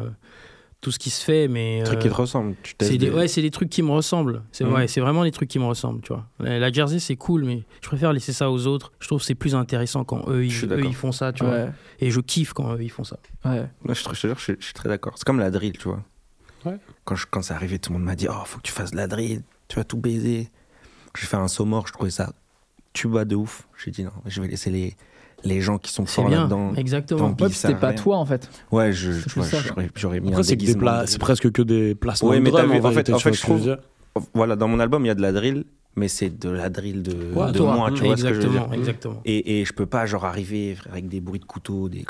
tout ce qui se fait, mais. Un truc euh, qui te ressemble. Tu testes c'est des, des- ouais, c'est des trucs qui me ressemblent. C'est ouais, c'est vraiment des trucs qui me ressemblent, tu vois. La, la jersey, c'est cool, mais je préfère laisser ça aux autres. Je trouve que c'est plus intéressant quand eux, ils, eux, font ça, tu vois. Et je kiffe quand eux, ils font ça. ouais. Ouais, je, te- je te jure, je, suis- je suis très d'accord. C'est comme la drill, tu vois. Ouais. Quand, je- quand c'est arrivé, tout le monde m'a dit Oh, faut que tu fasses de la drill, tu vas tout baiser. J'ai fait un saut mort, je trouvais ça tuba de ouf. J'ai dit non, je vais laisser les, les gens qui sont forts bien, là-dedans. exactement. Tant c'était a pas rien. toi en fait. Ouais, je, j'aurais, j'aurais mis Après, un c'est c'est presque que des placements Ouais, de mais t'as drum, vu, en en fait- en fait, je dire Voilà, dans mon album, il y a de la drill, mais c'est de la drill de, Ouais, de toi, moi, tu vois ce que je veux dire. exactement. Et, et je peux pas, genre, arriver frère, avec des bruits de couteau, des.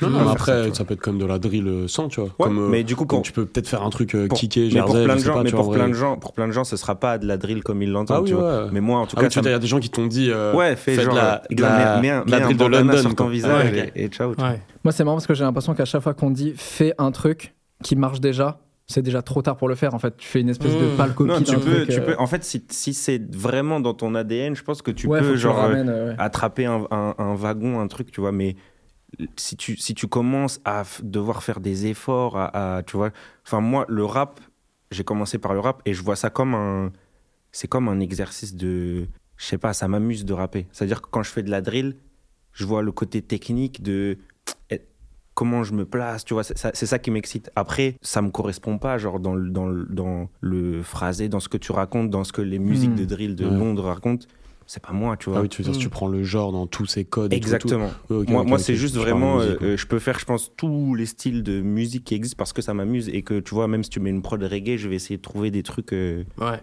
Non, non, ça, après, ça, vois. peut être comme de la drill euh, sans, tu vois. Ouais, comme, euh, mais du coup, pour, tu peux peut-être faire un truc euh, pour- kické, mais pour jersey, plein de gens, pas, mais vois, pour plein de gens, pour plein de gens, ce sera pas de la drill comme ils l'entendent, Ah oui, tu vois. ouais. Mais moi, en tout Ah cas, oui, ça vois, il y me- a des gens qui t'ont dit. euh, Ouais, fais genre, la, la, mets un- la drill de London. sur ton visage et, ciao. vois. Moi, c'est marrant parce que j'ai l'impression qu'à chaque fois qu'on dit fais un truc qui marche déjà, c'est déjà trop tard pour le faire. En fait, tu fais une espèce de Mmh. pâle copie Non, tu peux, truc, tu euh, peux. En fait, si, si c'est vraiment dans ton ADN, je pense que tu ouais, peux, tu genre, euh, ramènes, euh, ouais. attraper un, un- un wagon, un truc, tu vois. Mais si tu, si tu commences à devoir faire des efforts, à, à- tu vois. Enfin, moi, le rap, j'ai commencé par le rap et je vois ça comme un. C'est comme un exercice de. Je sais pas, ça m'amuse de rapper. C'est-à-dire que quand je fais de la drill, je vois le côté technique de. Comment je me place, tu vois, c'est ça, c'est ça qui m'excite. Après, ça me correspond pas, genre dans le, dans, le, dans le phrasé, dans ce que tu racontes, dans ce que les musiques Hmm. de drill de Ouais. Londres racontent. C'est pas moi, tu vois. Ah oui, tu veux dire, si tu prends le genre dans tous ses codes. et tout et tout. Exactement. Ouais, moi, moi c'est juste vraiment. musique, euh, je peux faire, je pense, tous les styles de musique qui existent parce que ça m'amuse et que tu vois, même si tu mets une prod reggae, je vais essayer de trouver des trucs euh, Ouais.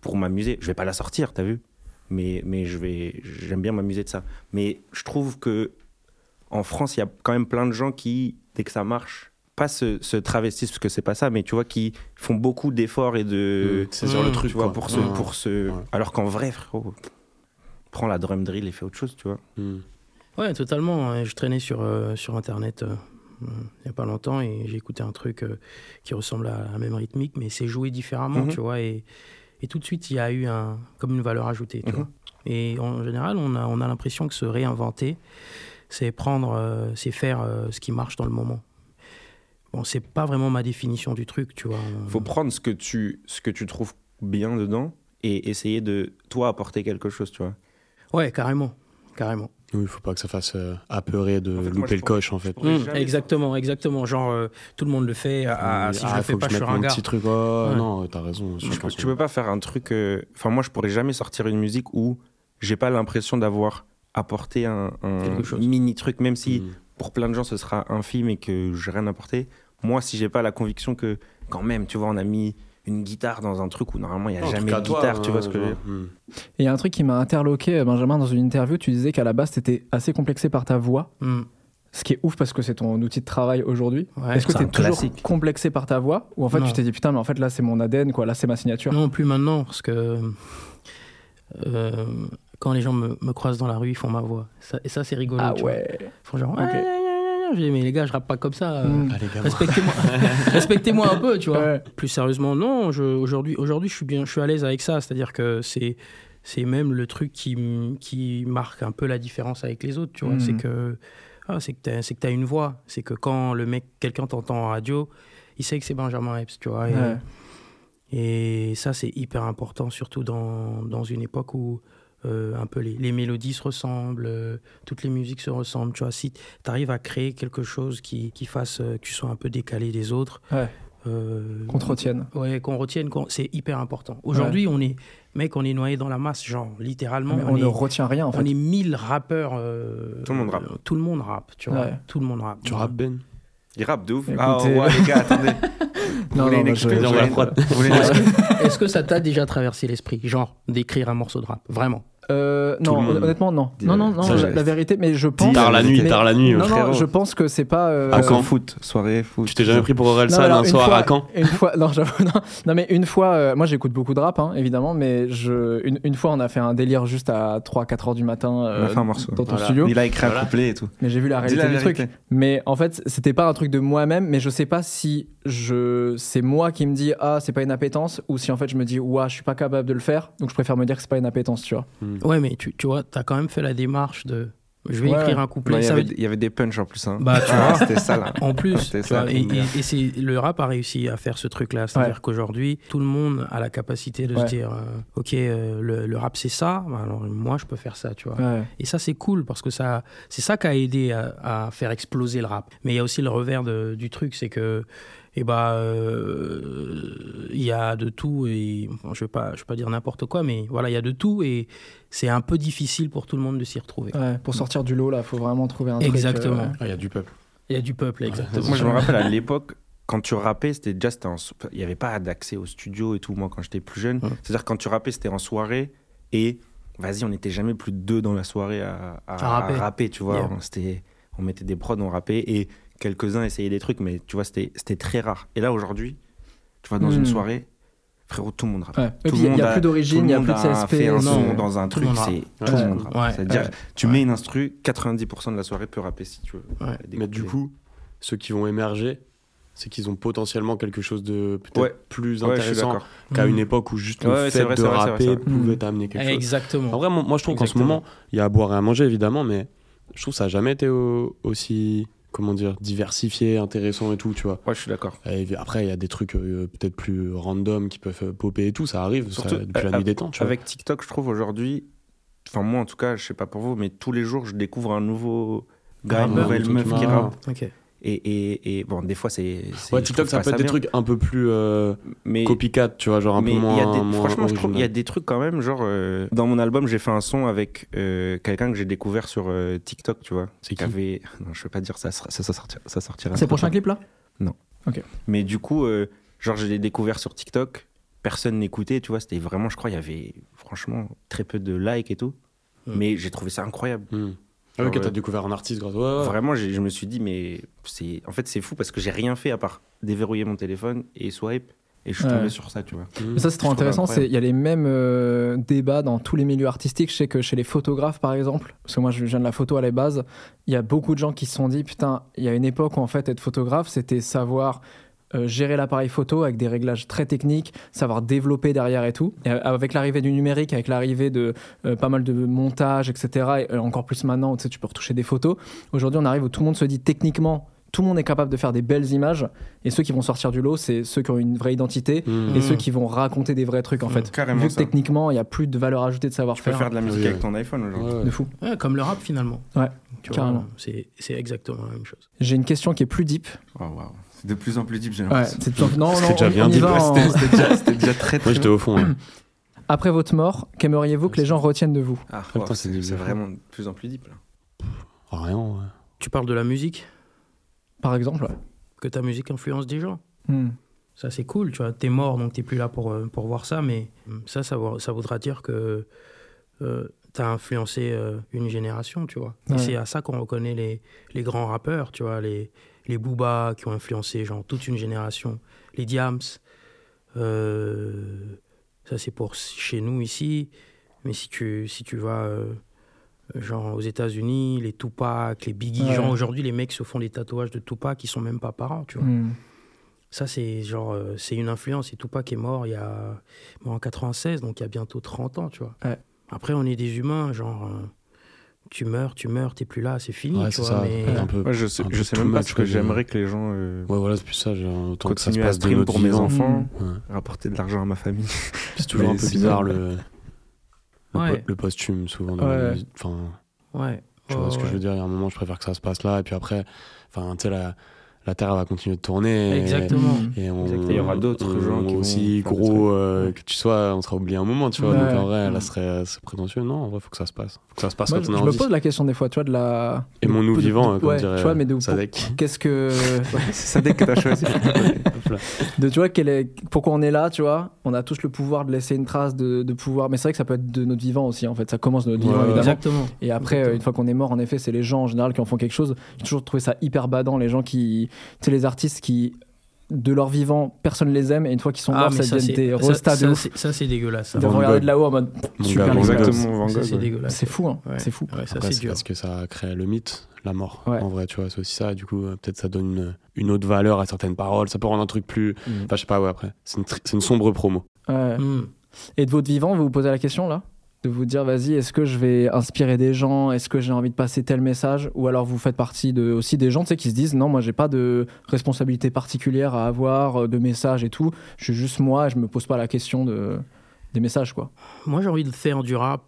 pour m'amuser. Je vais pas la sortir, t'as vu? Mais, mais je vais, j'aime bien m'amuser de ça. Mais je trouve que en France, il y a quand même plein de gens qui, dès que ça marche, pas se, se travestissent parce que c'est pas ça, mais tu vois, qui font beaucoup d'efforts et de. Mm, C'est sur le Mm, truc, Tu vois, quoi. pour ce, Ouais. pour ce. Ouais. Alors qu'en vrai, frérot, prends la drum drill et fais autre chose, tu vois. Mm. Ouais, totalement. hein. Je traînais sur, euh, sur Internet euh, euh, il n'y a pas longtemps et j'ai écouté un truc euh, qui ressemble à la même rythmique, mais c'est joué différemment, tu vois. Et, et tout de suite, il y a eu un, comme une valeur ajoutée, tu vois. Et en général, on a, on a l'impression que se réinventer, c'est prendre, euh, c'est faire euh, ce qui marche dans le moment. Bon, c'est pas vraiment ma définition du truc, tu vois. faut prendre ce que tu ce que tu trouves bien dedans et essayer de toi apporter quelque chose tu vois Ouais, carrément, carrément. Oui, il faut pas que ça fasse euh, apeurer de En fait, moi, louper le pourrais- coche, en fait. Mm, jamais exactement, exactement. Genre, euh, tout le monde le fait. Ah, ah, si je Ah, le fais pas, je suis ringard. petit truc. Oh, Ouais. Non, t'as raison. tu, je peux, pense tu peux pas faire un truc euh, enfin moi je pourrais jamais sortir une musique où j'ai pas l'impression d'avoir apporté un, un chose. mini truc même si Mm. pour plein de gens ce sera infime et que j'ai rien apporté moi si j'ai pas la conviction que quand même tu vois on a mis une guitare dans un truc où normalement il y a jamais de toi, guitare tu hein, vois ce que je veux dire. Et il y a un truc qui m'a interloqué, euh, Benjamin, dans une interview, tu disais qu'à la base, t'étais assez complexé par ta voix, Mm. ce qui est ouf parce que c'est ton outil de travail aujourd'hui. Ouais, Est-ce que c'est t'es un toujours classique. complexé par ta voix Ou en fait, Non. tu t'es dit, putain, mais en fait, là, c'est mon ADN, quoi, là, c'est ma signature Non, plus maintenant, parce que euh, quand les gens me, me croisent dans la rue, ils font ma voix. Ça- et ça, c'est rigolo. Ah tu vois. ouais Ils font genre, Ok. Ouais, ouais, ouais, ouais. Je dis, mais les gars, je rappe pas comme ça. Mm. Ah, gars, Respectez-moi, respectez-moi un peu, tu vois. Ouais. Plus sérieusement, non. je- Aujourd'hui, aujourd'hui, je suis bien, je suis à l'aise avec ça. C'est-à-dire que c'est, c'est même le truc qui, qui marque un peu la différence avec les autres, tu vois. Mhm. C'est que, ah, c'est que t'as, c'est que t'as une voix. C'est que quand le mec, quelqu'un t'entend en radio, il sait que c'est Benjamin Epps, tu vois. Et, Ouais. et ça, c'est hyper important, surtout dans, dans une époque où euh, un peu les, les mélodies se ressemblent, euh, toutes les musiques se ressemblent. Tu vois, si tu arrives à créer quelque chose qui, qui fasse euh, que tu sois un peu décalé des autres, Ouais. euh, Qu'on te retienne. Ouais, qu'on retienne, c'est hyper important. Aujourd'hui, on est, mec, on est noyé dans la masse, genre, littéralement. Mais on, on est, ne retient rien, en on fait. est 1000 rappeurs. euh, Tout le monde rappe. euh, tout le monde rappe, tu vois. Ouais. Tout le monde rappe. Tu rappes, Ben? Il rappe de ouf Écoutez- ah ouais les gars attendez Non, non, je- on que, est-ce que ça t'a déjà traversé l'esprit, genre, d'écrire un morceau de rap Vraiment? Euh, non, honnêtement, non. Non, non, non, la, vérité, mais je pense. Tard la nuit, mais- tard la nuit. Non, je pense que c'est pas. euh, À quand foot soirée foot Tu t'es jamais pris pour Orelsan un soir fois- à Caen Une fois, non, j'avoue, non. Non, mais une fois, euh, moi j'écoute beaucoup de rap, hein, évidemment, mais je, une, une fois on a fait un délire juste à 3-4 heures du matin euh, On a fait un morceau. dans ton Voilà. studio, il a écrit un Voilà. couplet et tout mais j'ai vu la réalité la du vérité. truc. Mais en fait, c'était pas un truc de moi-même, mais je sais pas si je, c'est moi qui me dis ah c'est pas une appétence ou si en fait je me dis ouah je suis pas capable de le faire, donc je préfère me dire que c'est pas une appétence, tu vois. Ouais, mais tu, tu vois, t'as quand même fait la démarche de. Je vais Ouais, écrire un couplet. Il, y avait, veut- il y avait des punchs en plus hein. Bah, tu vois. c'était ça là En plus, tu ça, vois, et, bien. et- et c'est le rap a réussi à faire ce truc-là, c'est-à-dire qu'aujourd'hui, tout le monde a la capacité de Ouais. se dire, euh, ok, euh, le, le rap c'est ça, bah alors moi je peux faire ça, tu vois. Et ça c'est cool parce que ça, c'est ça qui a aidé à, à faire exploser le rap. Mais il y a aussi le revers de- du truc, c'est que, eh bah, euh, il y a de tout et bon, je vais pas, je vais pas dire n'importe quoi, mais voilà, il y a de tout et c'est un peu difficile pour tout le monde de s'y retrouver. Ouais, pour sortir du lot là, faut vraiment trouver un truc. Exactement. euh, Ah, Il y a du peuple. Il y a du peuple, exactement. Moi, je me rappelle à l'époque, quand tu rappais, c'était déjà, en il n'y avait pas d'accès au studio et tout, moi, quand j'étais plus jeune. Ouais. C'est-à-dire, quand tu rappais, c'était en soirée et, vas-y, on n'était jamais plus de deux dans la soirée à, à- À rapper. à rapper, tu vois. Yeah. On, c'était- on mettait des prods, on rappait et quelques-uns essayaient des trucs, mais tu vois, c'était c'était très rare. Et là, aujourd'hui, tu vois, dans Hmm. une soirée, frérot, tout le monde rappe. Ouais. Et Tout puis le il y a- monde il y a a- plus d'origine, il y a plus de CSP. fait un non. son dans un truc, c'est tout le monde rappe. Ouais. C'est-à-dire, Ouais. tu mets une instru, 90% de la soirée peut rapper si tu veux. Mais du coup, ceux qui vont émerger, c'est qu'ils ont potentiellement quelque chose de peut-être Ouais. plus intéressant qu'à une époque où juste Ouais, le fait vrai, de vrai, rapper pouvait Mm. t'amener quelque chose. Exactement. En vrai, moi, je trouve qu'en ce moment, il y a à boire et à manger évidemment, mais je trouve que ça a jamais été au- aussi, comment dire, diversifié, intéressant et tout, tu vois. Ouais, je suis d'accord. Après, il y a des trucs euh, peut-être plus random qui peuvent euh, popper et tout, ça arrive ça, Surtout, depuis euh, la nuit des temps, tu vois. Avec TikTok, je trouve aujourd'hui, enfin moi en tout cas, je sais pas pour vous, mais tous les jours, je découvre un nouveau gars, une Rappeur, nouvelle meuf qui rappe. Ok. Et, et, et bon, des fois, c'est. Ouais, je TikTok, ça peut être des bien. trucs un peu plus euh, mais, copycat, tu vois, genre un mais peu y moins. a des- moins franchement, je trouve qu'il y a des trucs quand même. Genre, euh, dans mon album, j'ai fait un son avec euh, quelqu'un que j'ai découvert sur euh, TikTok, tu vois. C'est qui avait. Non, je peux pas dire ça, ça, ça, sortira, ça sortira. C'est le prochain clip là? Mais du coup, euh, genre, je l'ai découvert sur TikTok. Personne n'écoutait, tu vois. C'était vraiment, je crois, il y avait franchement très peu de likes et tout. Mais j'ai trouvé ça incroyable. Hmm. Ah, ok, Ouais. t'as découvert un artiste grâce. Ouais. Vraiment, je me suis dit, mais c'est en fait, c'est fou parce que j'ai rien fait à part déverrouiller mon téléphone et swipe. Et je suis Ouais. tombé sur ça, tu vois. Mais ça, c'est trop Je intéressant. Il y a les mêmes euh, débats dans tous les milieux artistiques. Je sais que chez les photographes, par exemple, parce que moi, je viens de la photo à la base, il y a beaucoup de gens qui se sont dit Putain, il y a une époque où, en fait, être photographe, c'était savoir. Euh, gérer l'appareil photo avec des réglages très techniques, savoir développer derrière et tout. Et avec l'arrivée du numérique, avec l'arrivée de euh, pas mal de montage, etc., et euh, encore plus maintenant, tu sais, tu peux retoucher des photos. Aujourd'hui, on arrive où tout le monde se dit techniquement, tout le monde est capable de faire des belles images, et ceux qui vont sortir du lot, c'est ceux qui ont une vraie identité, Hmm. et ceux qui vont raconter des vrais trucs en fait. Carrément Vu que ça. techniquement, il n'y a plus de valeur ajoutée de Tu peux savoir-faire. faire de la musique avec ton iPhone aujourd'hui. Ouais. De fou. Ouais, comme le rap finalement. Ouais, Tu carrément. C'est c'est exactement la même chose. J'ai une question qui est plus deep. Oh, waouh. C'est de plus en plus deep, j'ai Ouais, l'impression. c'est de Non, non, C'était déjà on- bien on deep. Ouais, en- C'était déjà, très très. Moi, j'étais au fond. hein. Après votre mort, qu'aimeriez-vous que les gens retiennent de vous Ah, wow, c'est c'est c'est vraiment de plus en plus deep là. Rien, ouais. Tu parles de la musique, Par exemple ouais. que ta musique influence des gens. Hmm. Ça, c'est cool, tu vois. T'es mort, donc t'es plus là pour, euh, pour voir ça, mais ça, ça, voudra dire que euh, t'as influencé euh, une génération, tu vois. Ouais. Et c'est à ça qu'on reconnaît les, les grands rappeurs, tu vois, les, les Booba qui ont influencé, genre, toute une génération. Les Diams, euh, ça, c'est pour chez nous ici, mais si tu, si tu vas, euh, genre, aux États-Unis, les Tupac, les Biggie, Ouais. genre, aujourd'hui, les mecs se font des tatouages de Tupac qui sont même pas parents, tu vois. Hmm. Ça, c'est genre, euh, c'est une influence. Et Tupac est mort il y a, mort en 96, donc il y a bientôt 30 ans, tu vois. Ouais. Après, on est des humains, genre, tu meurs, tu meurs, t'es plus là, c'est fini, Ouais, tu vois. ça. Mais... Un peu. Moi, je sais, un je peu sais too même pas ce que j'aimerais que les gens euh, Ouais, voilà, c'est plus ça. genre, Autant que ça se à passe de stream pour mes enfants, Ouais. rapporter de l'argent à ma famille. C'est toujours Mais un peu bizarre le, le, Ouais. po- le posthume, souvent. Enfin, Ouais. tu vois ce que ouais. je veux dire Il y a un moment, je préfère que ça se passe là. Et puis après, enfin, tu sais, la, la Terre va continuer de tourner. et- Exactement. Et on. Et il y aura d'autres gens qui aussi gros euh, que tu sois, on sera oublié un moment, tu vois. Ouais. Donc en vrai, Mm. là, ce serait c'est prétentieux. Non, en vrai, faut que ça se passe. Faut que ça se passe Moi, quand je, on a je me pose la question des fois, tu vois, de la. Aimons-nous de- de- vivants, de- comme ouais, dirait tu vois, mais de, Sadek. qu'est-ce que. c'est ça dès que t'as choisi. De tu vois quel est, pourquoi on est là tu vois on a tous le pouvoir de laisser une trace de, de pouvoir mais c'est vrai que ça peut être de notre vivant aussi en fait ça commence de notre vivant évidemment Exactement. et après Exactement. euh, une fois qu'on est mort en effet c'est les gens en général qui en font quelque chose j'ai toujours trouvé ça hyper badant les gens qui tu sais les artistes qui de leur vivant personne les aime et une fois qu'ils sont morts ça Ah, ça, devient c'est- des de ça, ouf c'est- ça, c'est dégueulasse. de regarder de là-haut en mode super. Exactement, Van Ça, Gogh. c'est fou hein Ouais. c'est fou Ouais, ça, Après, c'est c'est dur. parce que ça crée le mythe, la mort. Ouais. En vrai, tu vois, c'est aussi ça. Du coup, euh, peut-être ça donne une, une autre valeur à certaines paroles. Ça peut rendre un truc plus. Mm. Enfin, je sais pas, ouais, après. C'est une, sombre promo. Ouais. Hmm. et de votre vivant vous vous posez la question là? De vous dire vas-y est-ce que je vais inspirer des gens? Est-ce que j'ai envie de passer tel message? Ou alors vous faites partie de aussi des gens tu sais qui se disent non moi j'ai pas de responsabilité particulière à avoir euh, de messages et tout je suis juste moi je me pose pas la question de des messages quoi Moi, j'ai envie de faire du rap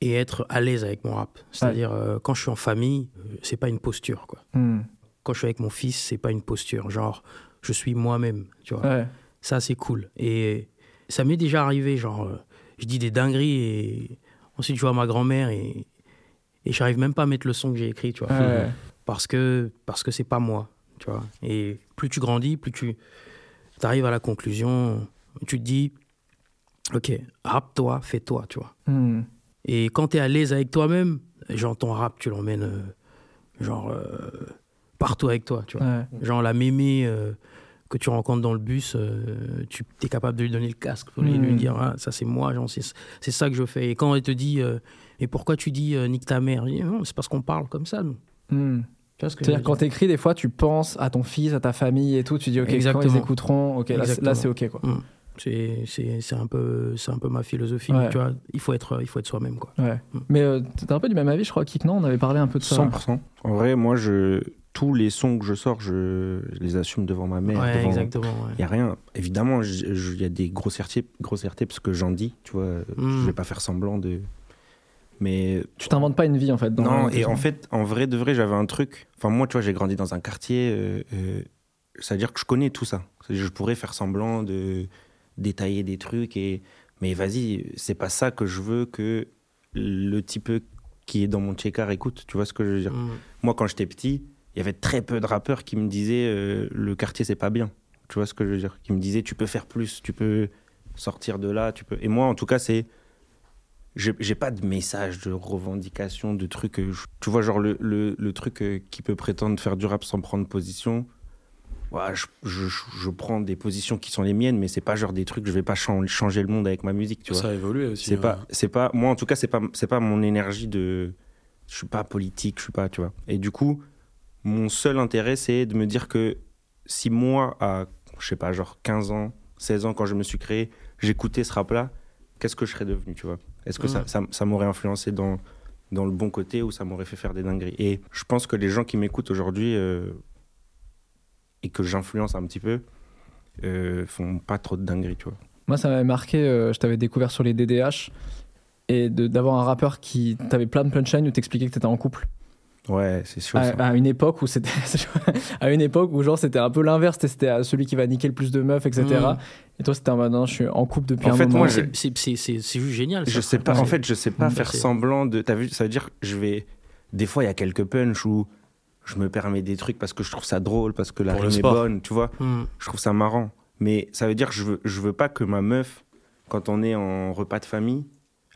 et être à l'aise avec mon rap. C'est-à-dire, euh, quand je suis en famille, euh, c'est pas une posture, quoi. Hmm. Quand je suis avec mon fils, c'est pas une posture. Genre, je suis moi-même, tu vois. ouais Ça, c'est cool. Et ça m'est déjà arrivé, genre, je dis des dingueries et ensuite je vois ma grand-mère et, et j'arrive même pas à mettre le son que j'ai écrit, tu vois. ouais Parce que parce que c'est pas moi, tu vois. Et plus tu grandis, plus tu arrives à la conclusion, tu te dis, ok, rappe-toi, fais-toi, tu vois. Hmm. Et quand tu es à l'aise avec toi-même, genre ton rap, tu l'emmènes euh, genre euh, partout avec toi, tu vois. ouais Genre la mémé euh, que tu rencontres dans le bus, euh, tu es capable de lui donner le casque pour lui, Mm. lui dire ah, ça c'est moi, c'est, ça que je fais. Et quand elle te dit euh, mais pourquoi tu dis euh, nique ta mère dis, Non, c'est parce qu'on parle comme ça, nous. Hmm. C'est-à-dire quand t'écris des fois tu penses à ton fils à ta famille et tout tu dis ok quand Exactement. ils écouteront ok là, c'est- là Exactement. c'est ok quoi Mm. C'est c'est- c'est un, peu- c'est un peu ma philosophie. Ouais. Tu vois, il faut être, il faut être soi-même. Quoi. Ouais. Mm. Mais euh, t'es un peu du même avis, je crois, Kik, non On avait parlé un peu de ça. 100%. En vrai, moi, je, tous les sons que je sors, je, je les assume devant ma mère. ouais, devant... exactement. ouais. Il y a rien. Évidemment, il y a des grossièretés, grossièretés parce que j'en dis, tu vois. Mm. Je vais pas faire semblant de. Mais Tu t'inventes pas une vie, en fait. dans- non, et en fait, en vrai de vrai, j'avais un truc. Enfin, moi, tu vois, j'ai grandi dans un quartier. euh, euh, C'est-à-dire que je connais tout ça. Je pourrais faire semblant de détailler des trucs. Et... Mais vas-y, c'est pas ça que je veux que le type qui est dans mon check-art écoute. Tu vois ce que je veux dire Mm. Moi, quand j'étais petit, il y avait très peu de rappeurs qui me disaient euh, le quartier, c'est pas bien. Tu vois ce que je veux dire? Qui me disaient tu peux faire plus, tu peux sortir de là, tu peux. Et moi, en tout cas, c'est. J'ai pas de message de revendication, de trucs. euh, je- Tu vois, genre le, le, le truc euh, qui peut prétendre faire du rap sans prendre position. Ouais, je, je, je prends des positions qui sont les miennes, mais c'est pas genre des trucs, je vais pas chan- changer le monde avec ma musique, tu vois. Ça a évolué aussi. C'est hein. pas, c'est pas, moi en tout cas, c'est pas, c'est pas mon énergie de, je suis pas politique, je suis pas, tu vois. Et du coup, mon seul intérêt, c'est de me dire que si moi, à, je sais pas, genre 15 ans, 16 ans, quand je me suis créé, j'écoutais ce rap-là, qu'est-ce que je serais devenu, tu vois? Est-ce que ça, ça, ça m'aurait influencé dans, dans le bon côté ou ça m'aurait fait faire des dingueries? Et je pense que les gens qui m'écoutent aujourd'hui euh, et que j'influence un petit peu, euh, font pas trop de dingueries, tu vois? Moi, ça m'avait marqué, euh, je t'avais découvert sur les DDH, et d'avoir un rappeur qui t'avait plein de punchlines où t'expliquais que t'étais en couple. Ouais, c'est sûr. À, une époque où c'était. à une époque où, genre, c'était un peu l'inverse, c'était- à celui qui va niquer le plus de meufs, etc. Mm. Et toi, c'était non, je suis en couple depuis En un fait, moment. moi, je- c'est- c'est- c'est juste génial. Je ça. sais pas, en fait, je sais pas Mm. faire semblant de. T'as vu, ça veut dire que je vais. Des fois, il y a quelques punchs où je me permets des trucs parce que je trouve ça drôle, parce que la Pour rime est bonne, tu vois. Mm. Je trouve ça marrant. Mais ça veut dire que je veux, je veux pas que ma meuf, quand on est en repas de famille,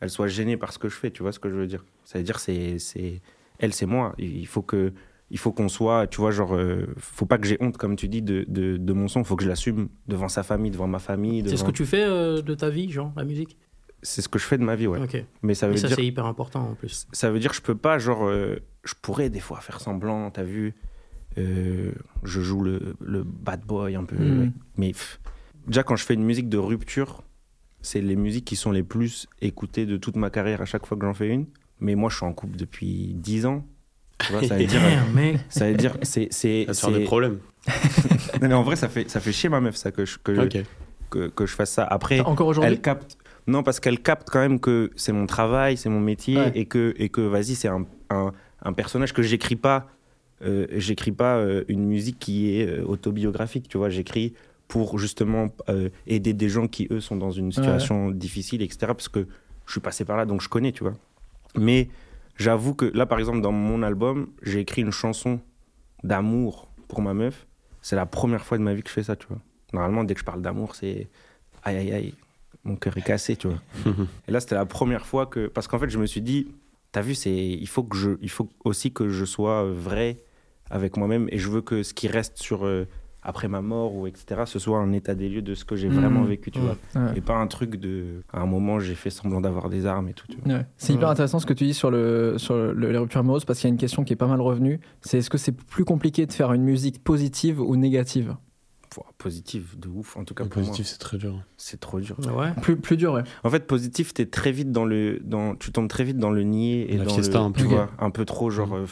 elle soit gênée par ce que je fais, tu vois ce que je veux dire. Ça veut dire c'est c'est elle, c'est moi. Il faut que il faut qu'on soit, tu vois, genre, euh, faut pas que j'ai honte, comme tu dis, de, de, de mon son. Il faut que je l'assume devant sa famille, devant ma famille. C'est ce que tu fais euh, de ta vie, genre, la musique? C'est ce que je fais de ma vie, ouais. Mais ça veut Et ça, dire c'est hyper important en plus. ça veut dire que je peux pas, genre, euh, je pourrais des fois faire semblant, t'as vu, euh, je joue le, le bad boy un peu, Mhm. mais pff, déjà quand je fais une musique de rupture, c'est les musiques qui sont les plus écoutées de toute ma carrière à chaque fois que j'en fais une. Mais moi, je suis en couple depuis 10 ans. Tu vois, ça veut dire, mec. ça veut dire, c'est, c'est, Ça fait des problèmes. Non, mais en vrai, ça fait, ça fait chier ma meuf, ça, que je, que, que, que je fasse ça. Après, Encore aujourd'hui elle capte. Non, parce qu'elle capte quand même que c'est mon travail, c'est mon métier, Ouais. et que, et que vas-y, c'est un, un, un personnage que j'écris pas. euh, j'écris pas euh, une musique qui est euh, autobiographique, tu vois. J'écris pour justement euh, aider des gens qui, eux, sont dans une situation difficile, etc. Parce que je suis passé par là, donc je connais, tu vois. Mais j'avoue que là, par exemple, dans mon album, j'ai écrit une chanson d'amour pour ma meuf. C'est la première fois de ma vie que je fais ça, tu vois. Normalement, dès que je parle d'amour, c'est aïe aïe aïe, mon cœur est cassé, tu vois. Et là, c'était la première fois que. Parce qu'en fait, je me suis dit, t'as vu, c'est il faut, que je... il faut aussi que je sois vrai avec moi-même et je veux que ce qui reste sur. Après ma mort ou etc., ce soit un état des lieux de ce que j'ai vraiment vécu, tu vois. Ouais. Et pas un truc de. À un moment, j'ai fait semblant d'avoir des armes et tout, tu vois. Ouais. C'est hyper intéressant ce que tu dis sur, le, sur le- les ruptures amoureuses parce qu'il y a une question qui est pas mal revenue. C'est est-ce que c'est plus compliqué de faire une musique positive ou négative? Pouah, positif, de ouf, en tout cas Le pour positif, c'est très dur. C'est trop dur. Ouais? plus, plus dur, ouais. En fait, positif, t'es très vite dans le, dans, tu tombes très vite dans le nier et La dans fiesta, le, un peu. tu vois, un peu trop genre, Mhm. euh,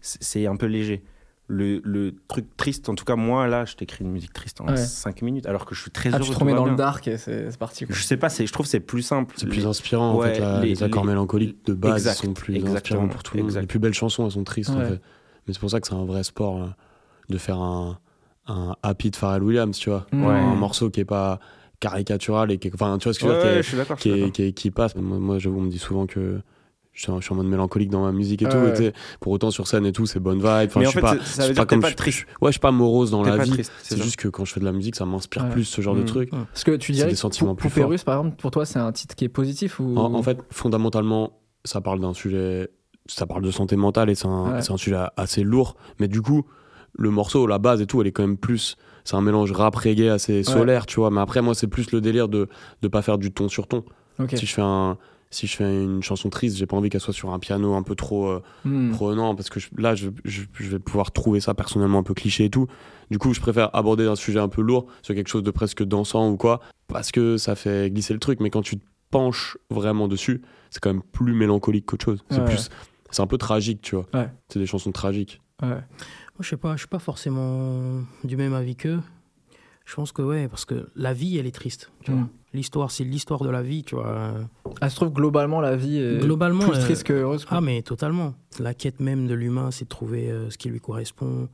c'est un peu léger. Le, le truc triste, en tout cas moi là, je t'écris une musique triste en Ouais. 5 minutes, alors que je suis très Ah, heureux. tu te remets dans le bien. dark et c'est parti. quoi. Je sais pas, je trouve que c'est plus simple. C'est plus inspirant en Ouais, fait. la- les- les, accords les- mélancoliques de base Exact, sont plus inspirants pour tout le monde. Les plus belles chansons, elles sont tristes en Ouais. fait. Mais c'est pour ça que c'est un vrai sport euh, de faire un, un happy de Pharrell Williams, tu vois. Ouais. Un morceau qui est pas caricatural et qui est, enfin, tu vois ce que je veux dire, ouais, qui qui, qui, passe. Moi, moi, j'avoue, on me dit souvent que je suis, en- mode mélancolique dans ma musique et tout. ouais. et pour autant, sur scène et tout, c'est bonne vibe. Enfin, Mais je suis fait, pas, ça veut dire comme triste. je- ouais, je suis pas morose dans la vie. C'est juste que quand je fais de la musique, ça m'inspire Ouais. plus ce genre de Mm. truc. Parce que tu C'est dirais des sentiments Pou- plus Poupée forts. Russe, par exemple, pour toi, c'est un titre qui est positif ou? En, en fait, fondamentalement, ça parle d'un sujet, ça parle de santé mentale et c'est un, Ouais. c'est un sujet assez lourd. Mais du coup, le morceau, la base et tout, elle est quand même plus. C'est un mélange rap reggae assez solaire, tu vois. Mais après, moi, c'est plus le délire de ne pas faire du ton sur ton. Si je fais un. Si je fais une chanson triste, j'ai pas envie qu'elle soit sur un piano un peu trop euh, Hmm. prenant parce que je- là, je, je- je vais pouvoir trouver ça personnellement un peu cliché et tout. Du coup, je préfère aborder un sujet un peu lourd sur quelque chose de presque dansant ou quoi, parce que ça fait glisser le truc. Mais quand tu te penches vraiment dessus, c'est quand même plus mélancolique qu'autre chose. C'est Ouais. plus, c'est un peu tragique, tu vois. Ouais. C'est des chansons tragiques. Ouais. Moi, je sais pas, je suis pas forcément du même avis qu'eux. Je pense que ouais, parce que la vie, elle est triste. Tu vois. Mm. L'histoire, c'est l'histoire de la vie, tu vois. Ah, je trouve globalement la vie est Globalement, plus euh, triste que heureuse. quoi. Ah, mais totalement. La quête même de l'humain, c'est de trouver euh, ce qui lui correspond,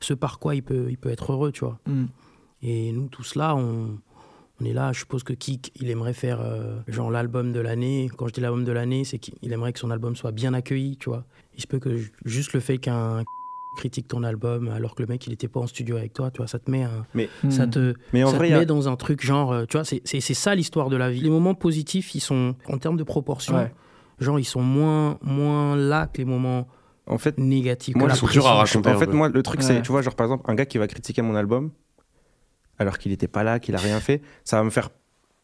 ce par quoi il peut, il peut être heureux, tu vois. Hmm. Et nous, tous là, on, on est là. Je suppose que Kik, il aimerait faire euh, genre l'album de l'année. Quand je dis l'album de l'année, c'est qu'il aimerait que son album soit bien accueilli, tu vois. Il se peut que ju- juste le fait qu'un critique ton album alors que le mec il était pas en studio avec toi tu vois ça te met un, Hmm. ça te Mais en ça vrai, te a- met dans un truc genre euh, tu vois c'est c'est- c'est ça l'histoire de la vie les moments positifs ils sont en termes de proportion Ouais. genre ils sont moins moins là que les moments en fait, négatifs Moi, que la ils sont durs à raconter. en fait moi, le truc, Ouais. c'est, tu vois, genre par exemple, un gars qui va critiquer mon album, alors qu'il n'était pas là, qu'il a rien fait, ça va me faire.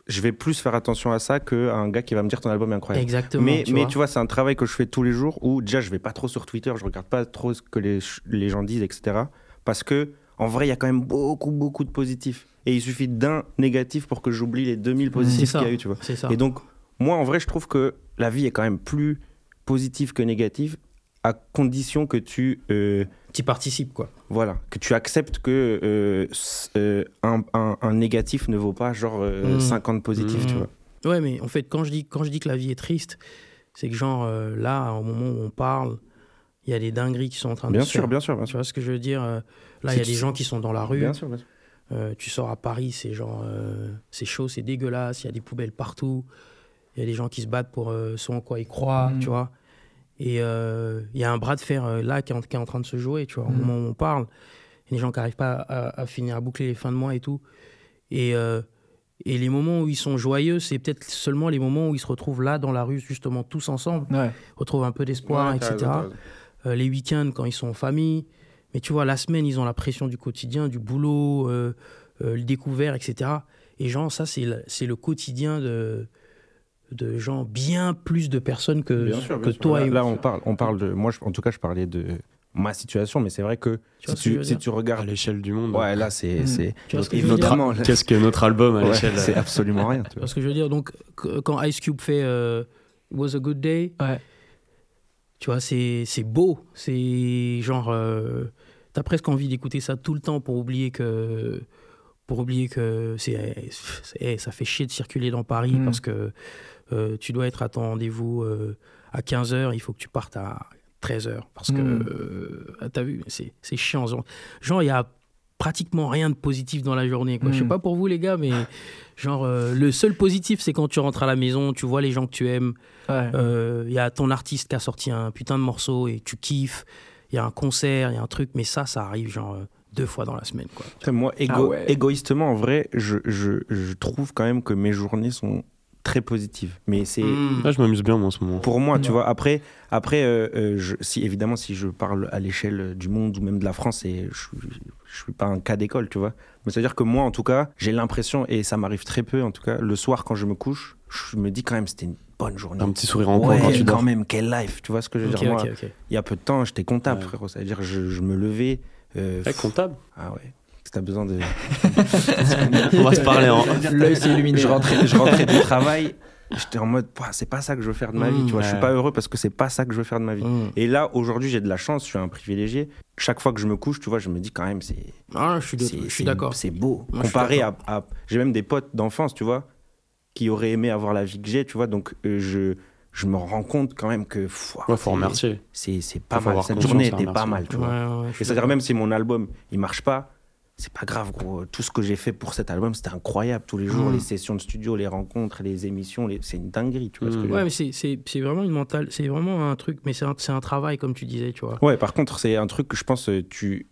Je vais plus faire attention à ça qu'un gars qui va me dire ton album est incroyable. exactement mais, tu mais vois. tu vois, c'est un travail que je fais tous les jours où déjà je vais pas trop sur Twitter, je regarde pas trop ce que les, gens disent, etc. Parce que en vrai, il y a quand même beaucoup, beaucoup de positifs. Et il suffit d'un négatif pour que j'oublie les 2000 positifs qu'il y a eu, tu vois. c'est ça Et donc, moi, en vrai, je trouve que la vie est quand même plus positive que négative, à condition que tu, euh, tu participes quoi voilà, que tu acceptes que euh, euh, un, un- un négatif ne vaut pas genre euh, Mm. 50 positifs, Mm. tu vois. Ouais, mais en fait, quand je dis, quand je dis que la vie est triste, c'est que genre euh, là, au moment où on parle, il y a des dingueries qui sont en train de Bien se sûr, faire. bien sûr, bien Tu sûr. vois ce que je veux dire Là, il y a des gens qui sont dans la rue. Bien sûr, bien sûr. Euh, tu sors à Paris, c'est genre, euh, c'est chaud, c'est dégueulasse. Il y a des poubelles partout. Il y a des gens qui se battent pour euh, ce en quoi ils croient, Mm. tu vois. Et euh, il y a un bras de fer euh, là qui est, en, qui est en train de se jouer, tu vois. Au Mm. moment où on parle, il y a des gens qui n'arrivent pas à, à finir à boucler les fins de mois et tout. Et, euh, et les moments où ils sont joyeux, c'est peut-être seulement les moments où ils se retrouvent là dans la rue, justement, tous ensemble, Ouais. retrouvent un peu d'espoir, Ouais, etc. Euh, les week-ends quand ils sont en famille. Mais tu vois, la semaine, ils ont la pression du quotidien, du boulot, euh, euh, le découvert, etc. Et genre, ça, c'est le, c'est le quotidien de, de gens, bien plus de personnes que, Bien sûr, que bien sûr. toi là, et là, moi. on parle, on parle de. Moi, je- en tout cas, je parlais de ma situation, mais c'est vrai que Tu si que tu, À regardes. l'échelle du monde. Ouais, là, c'est. Mm. que Notre- Qu'est-ce que notre album à ouais, l'échelle c'est absolument rien. Tu Tu vois. vois ce que je veux dire Donc, quand Ice Cube fait euh, It Was a Good Day, Ouais. tu vois, c'est c'est beau. C'est genre. euh, T'as presque envie d'écouter ça tout le temps pour oublier que. Pour oublier que c'est, ça fait chier de circuler dans Paris Mm. parce que euh, tu dois être à ton rendez-vous euh, à 15h, il faut que tu partes à 13h. Parce que. Mm. euh, T'as vu, c'est, c'est chiant. Genre, genre, il y a pratiquement rien de positif dans la journée. Quoi. Je sais Mm. pas pour vous, les gars, mais genre, euh, le seul positif, c'est quand tu rentres à la maison, tu vois les gens que tu aimes. Ouais. Euh, Il y a ton artiste qui a sorti un putain de morceau et tu kiffes. Il y a un concert, il y a un truc, mais ça, ça arrive genre euh, deux fois dans la semaine. Quoi. Moi, égo- Ah ouais. égoïstement, en vrai, je, je, je trouve quand même que mes journées sont très positives. Mais c'est. Mm. Là, je m'amuse bien, moi, en ce moment. Pour moi, tu vois, après, après euh, euh, je, si, évidemment, si je parle à l'échelle du monde ou même de la France, et je, suis- je suis pas un cas d'école, tu vois. Mais c'est-à-dire que moi, en tout cas, j'ai l'impression, et ça m'arrive très peu, en tout cas, le soir quand je me couche, je me dis quand même c'était une bonne journée. Un petit sourire en coin Ouais, quand tu quand dors. même, quelle life, tu vois ce que je veux dire Moi, il y a peu de temps, j'étais comptable, Ouais. frérot. C'est-à-dire, je, je me levais. euh, comptable. ah ouais. Si t'as besoin de. On va se parler en. L'œil s'est illuminé. je rentrais, je rentrais du travail, j'étais en mode, c'est pas ça que je veux faire de ma vie, Mmh, tu vois. Je suis ouais. pas heureux parce que c'est pas ça que je veux faire de ma vie. Mm. Et là, aujourd'hui, j'ai de la chance, je suis un privilégié. Chaque fois que je me couche, tu vois, je me dis quand même, c'est. Ah, je suis, d'accord. C'est beau. Comparé à, à- J'ai même des potes d'enfance, tu vois, qui auraient aimé avoir la vie que j'ai, tu vois. Donc, euh, je, je me rends compte quand même que. Ouais, faut remercier. C'est c'est pas Faut mal. Cette journée était pas mal, tu vois. ouais, Et c'est-à-dire même si mon album il marche pas, c'est pas grave gros. Tout ce que j'ai fait pour cet album c'était incroyable. Tous les jours, Mm. les sessions de studio, les rencontres, les émissions, les... c'est une dinguerie. Tu vois ce que Mm. je Ouais, mais c'est- c'est c'est vraiment une mentale, c'est vraiment un truc, mais c'est un, c'est un travail, comme tu disais, tu vois. Ouais, par contre c'est un truc que je pense euh, tu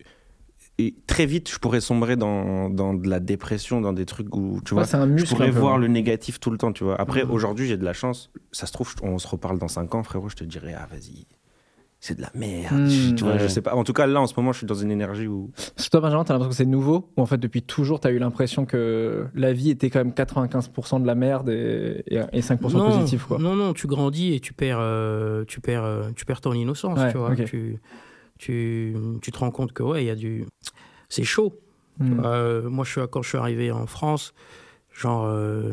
et très vite je pourrais sombrer dans, dans de la dépression, dans des trucs où tu vois. Ouais, un je muscle. pourrais un peu, voir le négatif tout le temps, tu vois. Après, Mhm. aujourd'hui, j'ai de la chance. Ça se trouve, on se reparle dans 5 ans, frérot. Je te dirais, ah, vas-y, c'est de la merde. Hmm. tu vois, je sais pas. En tout cas, là, en ce moment, je suis dans une énergie où. Parce que toi, Benjamin, t'as l'impression que c'est nouveau Ou en fait, depuis toujours, t'as eu l'impression que la vie était quand même 95% de la merde et, et- et 5% non, positif, quoi Non, non, tu grandis et tu perds, euh, tu perds, euh, tu perds ton innocence, Ouais, tu vois. Tu, tu, tu te rends compte que, ouais, il y a du. C'est chaud. Hmm. Euh, moi, je suis, quand je suis arrivé en France, genre, euh,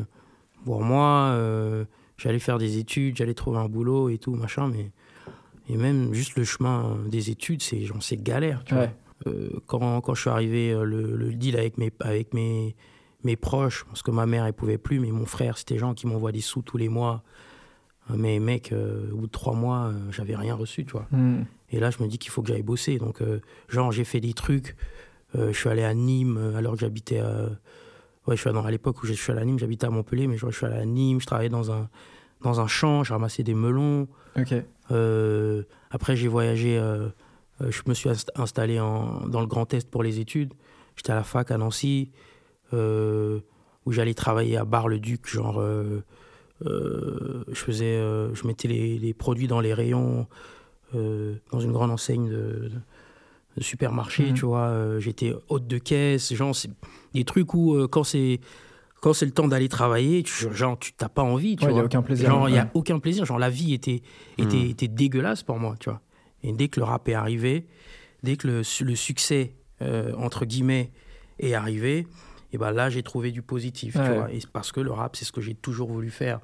pour moi, euh, j'allais faire des études, j'allais trouver un boulot et tout, machin, mais. Et même juste le chemin des études, c'est genre, c'est galère, tu Ouais. vois. Euh, quand, quand je suis arrivé, euh, le, le deal avec mes, avec mes, mes proches, parce que ma mère, elle pouvait plus, mais mon frère, c'était des gens qui m'envoient des sous tous les mois. Euh, Mais mec, euh, au bout de trois mois, euh, j'avais rien reçu, tu vois. Hmm. Et là, je me dis qu'il faut que j'aille bosser. Donc, euh, genre, j'ai fait des trucs. Euh, je suis allé à Nîmes euh, alors que j'habitais à. Ouais, je suis allé- à l'époque où je suis allé à Nîmes, j'habitais à Montpellier, mais genre, je suis allé à Nîmes, je travaillais dans un, dans un champ, je ramassais des melons. Ok. Euh, après, j'ai voyagé, euh, euh, je me suis inst- installé en, dans le Grand Est pour les études. J'étais à la fac à Nancy, où j'allais travailler à Bar-le-Duc. Genre, euh, je faisais, euh, je mettais les, les produits dans les rayons, euh, dans une grande enseigne de, de supermarché, Mhm. tu vois. J'étais hôte de caisse, genre, c'est des trucs où, quand c'est. Quand c'est le temps d'aller travailler, tu, genre, tu t'as pas envie, tu Ouais, il n'y a aucun plaisir. Genre, il n'y a Ouais. aucun plaisir. Genre, la vie était, était, Mm. était dégueulasse pour moi, tu vois. Et dès que le rap est arrivé, dès que le, su- le succès, euh, entre guillemets, est arrivé, et ben là, j'ai trouvé du positif, tu Ouais. vois. Et parce que le rap, c'est ce que j'ai toujours voulu faire.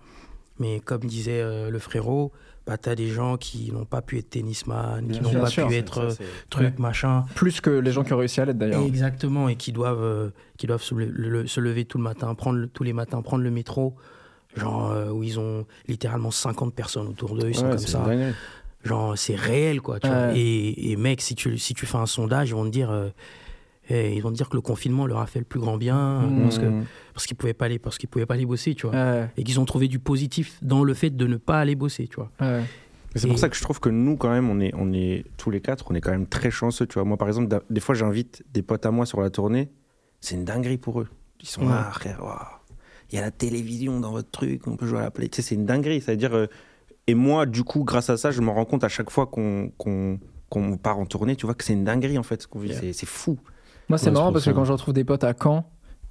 Mais comme disait euh, le frérot, bah, t'as des gens qui n'ont pas pu être tennisman, qui n'ont pas pu être euh, truc, machin. Plus que les gens qui ont réussi à l'être d'ailleurs. Exactement, et qui doivent, euh, qui doivent se, le- le- se lever tout le matin, prendre le- tous les matins, prendre le métro, genre euh, où ils ont littéralement 50 personnes autour d'eux, ils sont Ouais, comme c'est ça. Genre, c'est réel, quoi. Tu vois. Ouais. Et, et mec, si tu, si tu fais un sondage, ils vont te dire, ils vont dire que le confinement leur a fait le plus grand bien, Mmh. parce que parce qu'ils pouvaient pas aller, parce qu'ils pouvaient pas aller bosser, tu vois. Ouais, Et qu'ils ont trouvé du positif dans le fait de ne pas aller bosser, tu vois. ouais. C'est pour ça que je trouve que nous, quand même, on est, on est tous les quatre, on est quand même très chanceux. Tu vois, moi, par exemple, des fois, j'invite des potes à moi sur la tournée. C'est une dinguerie pour eux. Ils sont Ouais. là, frère. waouh, Il y a la télévision dans votre truc, on peut jouer à la play. Tu sais, c'est une dinguerie. C'est-à-dire, euh, et moi, du coup, grâce à ça, je me rends compte à chaque fois qu'on qu'on qu'on part en tournée, tu vois, que c'est une dinguerie en fait. ce qu'on vit. Yeah. C'est fou. Moi, c'est Ouais, marrant parce que quand je retrouve des potes à Caen,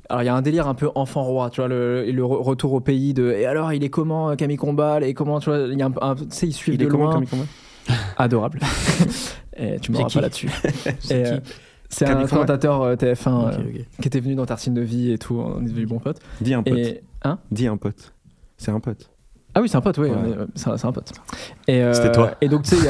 alors il y a un délire un peu enfant roi, tu vois, le, le re- retour au pays de. Et alors, il est comment euh, Camille Combal Et comment, tu vois, il y a un, un- tu sais, ils suivent Il de est comment, loin. Combal? Adorable. et tu me C'est pas là-dessus. C'est euh, C'est un commentateur euh, TF1 Ok, euh, ok. qui était venu dans Tartine de vie et tout, on est devenus bons potes. Dis un pote. Et, hein? Dis un pote. C'est un pote. Ah oui, c'est un pote, oui, Ouais. c'est un, pote. Et, euh, C'était toi. Et donc, tu sais, il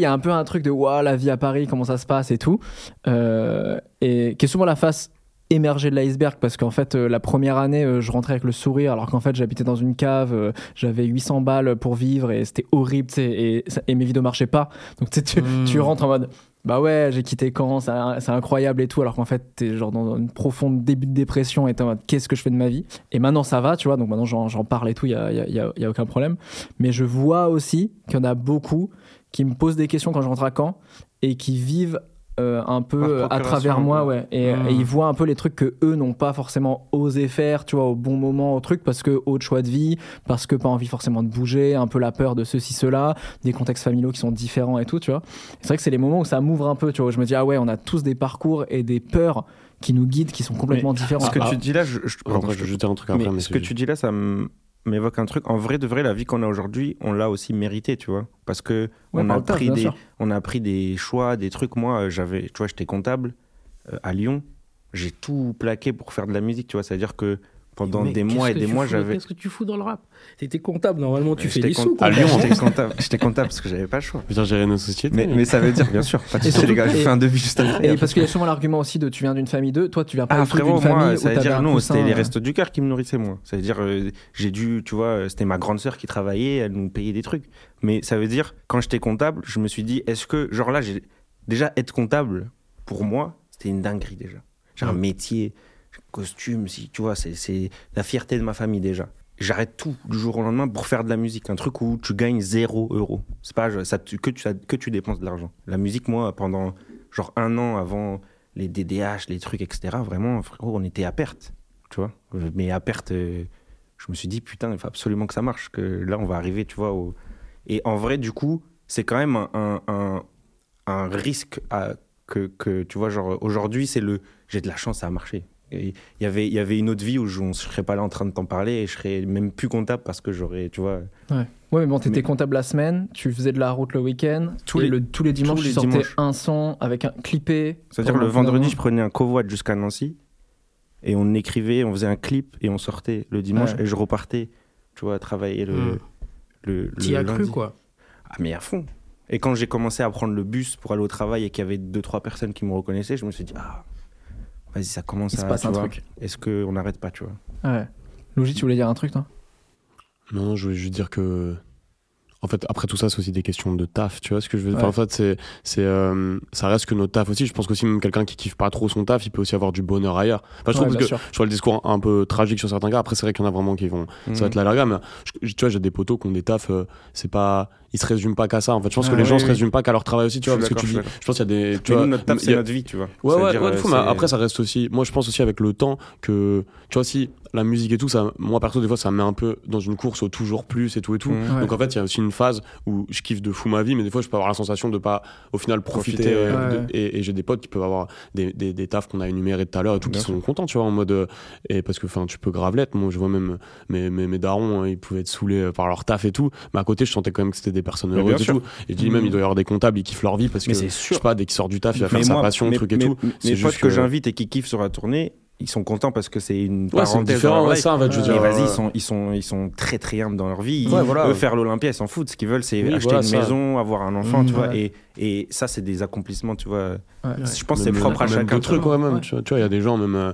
y a- un peu un truc de waouh, la vie à Paris, comment ça se passe et tout. Euh, et qui est souvent la face émergée de l'iceberg parce qu'en fait, euh, la première année, je rentrais avec le sourire alors qu'en fait, j'habitais dans une cave, j'avais 800 balles pour vivre et c'était horrible, et, et mes vidéos marchaient pas. Donc, tu sais, tu, Mm. tu rentres en mode. Bah ouais, j'ai quitté Caen, c'est incroyable et tout, alors qu'en fait, t'es genre dans une profonde début de dépression et t'es en mode qu'est-ce que je fais de ma vie? Et maintenant, ça va, tu vois, donc maintenant j'en parle et tout, il y a, y a- y a- y a aucun problème. Mais je vois aussi qu'il y en a beaucoup qui me posent des questions quand je rentre à Caen et qui vivent euh, un peu euh, à travers moi, ouais. Et, Mm. et ils voient un peu les trucs que eux n'ont pas forcément osé faire, tu vois, au bon moment, au truc, parce que autre choix de vie, parce que pas envie forcément de bouger, un peu la peur de ceci, cela, des contextes familiaux qui sont différents et tout, tu vois. C'est vrai que c'est les moments où ça m'ouvre un peu, tu vois. où Je me dis, ah ouais, on a tous des parcours et des peurs qui nous guident, qui sont complètement différents. Ce que Ah, tu dis là, je, je- pardon, je un truc après. mais mais ce que tu dis là, ça m- m'évoque un truc. En vrai, de vrai, la vie qu'on a aujourd'hui, on l'a aussi mérité, tu vois. Parce que Ouais, on, a pris des, sûr. on a pris des choix, des trucs. Moi, euh, j'avais, tu vois, j'étais comptable euh, à Lyon. J'ai tout plaqué pour faire de la musique, tu vois. C'est-à-dire que pendant des mois et des mois, j'avais. Qu'est-ce que tu fous dans le rap? T'étais comptable, normalement, tu fais des com- sous. À. Lyon, j'étais comptable. J'étais comptable parce que j'avais pas le choix. Putain, gérer nos sociétés. Mais, mais ça veut dire, bien sûr, pas de les gars, j'ai fait un devis juste après. Et parce qu'il y a souvent l'argument aussi de tu viens d'une famille de, toi tu viens pas Ah tout d'une frérot, famille moi, ça veut dire non, c'était les euh, restos du cœur qui me nourrissaient moi. Ça veut dire euh, j'ai dû, tu vois, euh, c'était ma grande sœur qui travaillait, elle nous payait des trucs. Mais ça veut dire quand j'étais comptable, je me suis dit est-ce que genre là j'ai déjà être comptable pour moi, c'était une dinguerie déjà. J'ai un métier, costume, si tu vois, c'est la fierté de ma famille déjà. J'arrête tout du jour au lendemain pour faire de la musique, un truc où tu gagnes 0 euros. C'est pas ça, que tu que tu dépenses de l'argent. La musique moi pendant genre un an avant les DDH, les trucs, etc. Vraiment, frérot, on était à perte, tu vois. Mais à perte, euh, je me suis dit, putain, il faut absolument que ça marche, que là, on va arriver, tu vois. Au... Et en vrai, du coup, c'est quand même un, un, risque que, que, tu vois, genre, aujourd'hui, c'est le j'ai de la chance, ça a marché. Il y avait, il y avait une autre vie où je ne serais pas là en train de t'en parler et je serais même plus comptable parce que j'aurais, tu vois. Ouais, mais bon, t'étais Mais- comptable la semaine, tu faisais de la route le week-end, Tous les- le- tous les dimanches, tous les tu sortais dimanches. un son avec un clippé. C'est-à-dire le vendredi, je prenais un covoit jusqu'à Nancy et on écrivait, on faisait un clip et on sortait le dimanche Ouais. et je repartais, tu vois, travailler le. Hmm. le, le T'y as cru, quoi. Ah, mais à fond. Et quand j'ai commencé à prendre le bus pour aller au travail et qu'il y avait deux, trois personnes qui me reconnaissaient, je me suis dit, ah, vas-y, ça commence Il se à. passe tu un vois, truc. Est-ce qu'on n'arrête pas, tu vois? Ouais. Louis, tu voulais dire un truc, toi? Non, je voulais juste dire que. En fait, après tout ça, c'est aussi des questions de taf, tu vois ce que je veux dire? Ouais. Enfin, en fait, c'est, c'est, euh, ça reste que notre taf aussi. Je pense qu'aussi, même quelqu'un qui kiffe pas trop son taf, il peut aussi avoir du bonheur ailleurs. Enfin, je trouve Ouais, que sûr. je vois le discours un peu tragique sur certains gars. Après, c'est vrai qu'il y en a vraiment qui vont. Ça va être la larga, mais je- tu vois, j'ai des potos qui ont des tafs, euh, c'est pas. Ils se résument pas qu'à ça. En fait, je pense Ah, que les oui, gens se oui. résument pas qu'à leur travail aussi, tu vois, Je parce que tu dis. d'accord, je pense qu'il y a des. Tu Mais vois, nous, notre taf, il c'est y a- notre vie, tu vois. Ouais, ouais, dire, ouais, euh, fou, mais après, ça reste aussi. Moi, je pense aussi avec le temps que. Tu vois, aussi, la musique et tout, ça, moi, perso, des fois, ça me met un peu dans une course au toujours plus et tout et tout. Ouais. Donc, en fait, il y a aussi une phase où je kiffe de fou ma vie, mais des fois, je peux avoir la sensation de pas, au final, profiter. Profiter, euh, ouais. de- Ouais. et et j'ai des potes qui peuvent avoir des, des, des tafs qu'on a énumérés tout à l'heure et tout, Bien qui sont contents, tu vois, en mode. euh, Et parce que, enfin, tu peux grave l'être. Moi, je vois même mes, mes, mes darons, hein, ils pouvaient être saoulés euh, par leur taf et tout. Mais à côté, je sentais quand même que c'était des personnes Mais heureuses et sûr. tout. Et je dis même, il doit y avoir des comptables, ils kiffent leur vie parce que, Mais je c'est sais sûr. pas, dès qu'il sort du taf, il va faire sa moi, passion, mes- truc et tout. Mes C'est potes que j'invite et qui kiffent sur la tournée, ils sont contents parce que c'est une Ouais, parenthèse différent, dans ouais, life. ça, en fait, je veux dire. vas-y, euh, ils sont, ils, sont, ils sont très très humbles dans leur vie. Ouais, voilà. Eux, faire l'Olympia, ils s'en foutent. Ce qu'ils veulent, c'est Oui, acheter voilà, une ça. maison, avoir un enfant, Mmh, tu vois. ouais. Et, et ça, c'est des accomplissements, tu vois. Ouais. Je pense que c'est propre à chacun. vois. même. Tu vois, vois, il y a des gens, même. euh,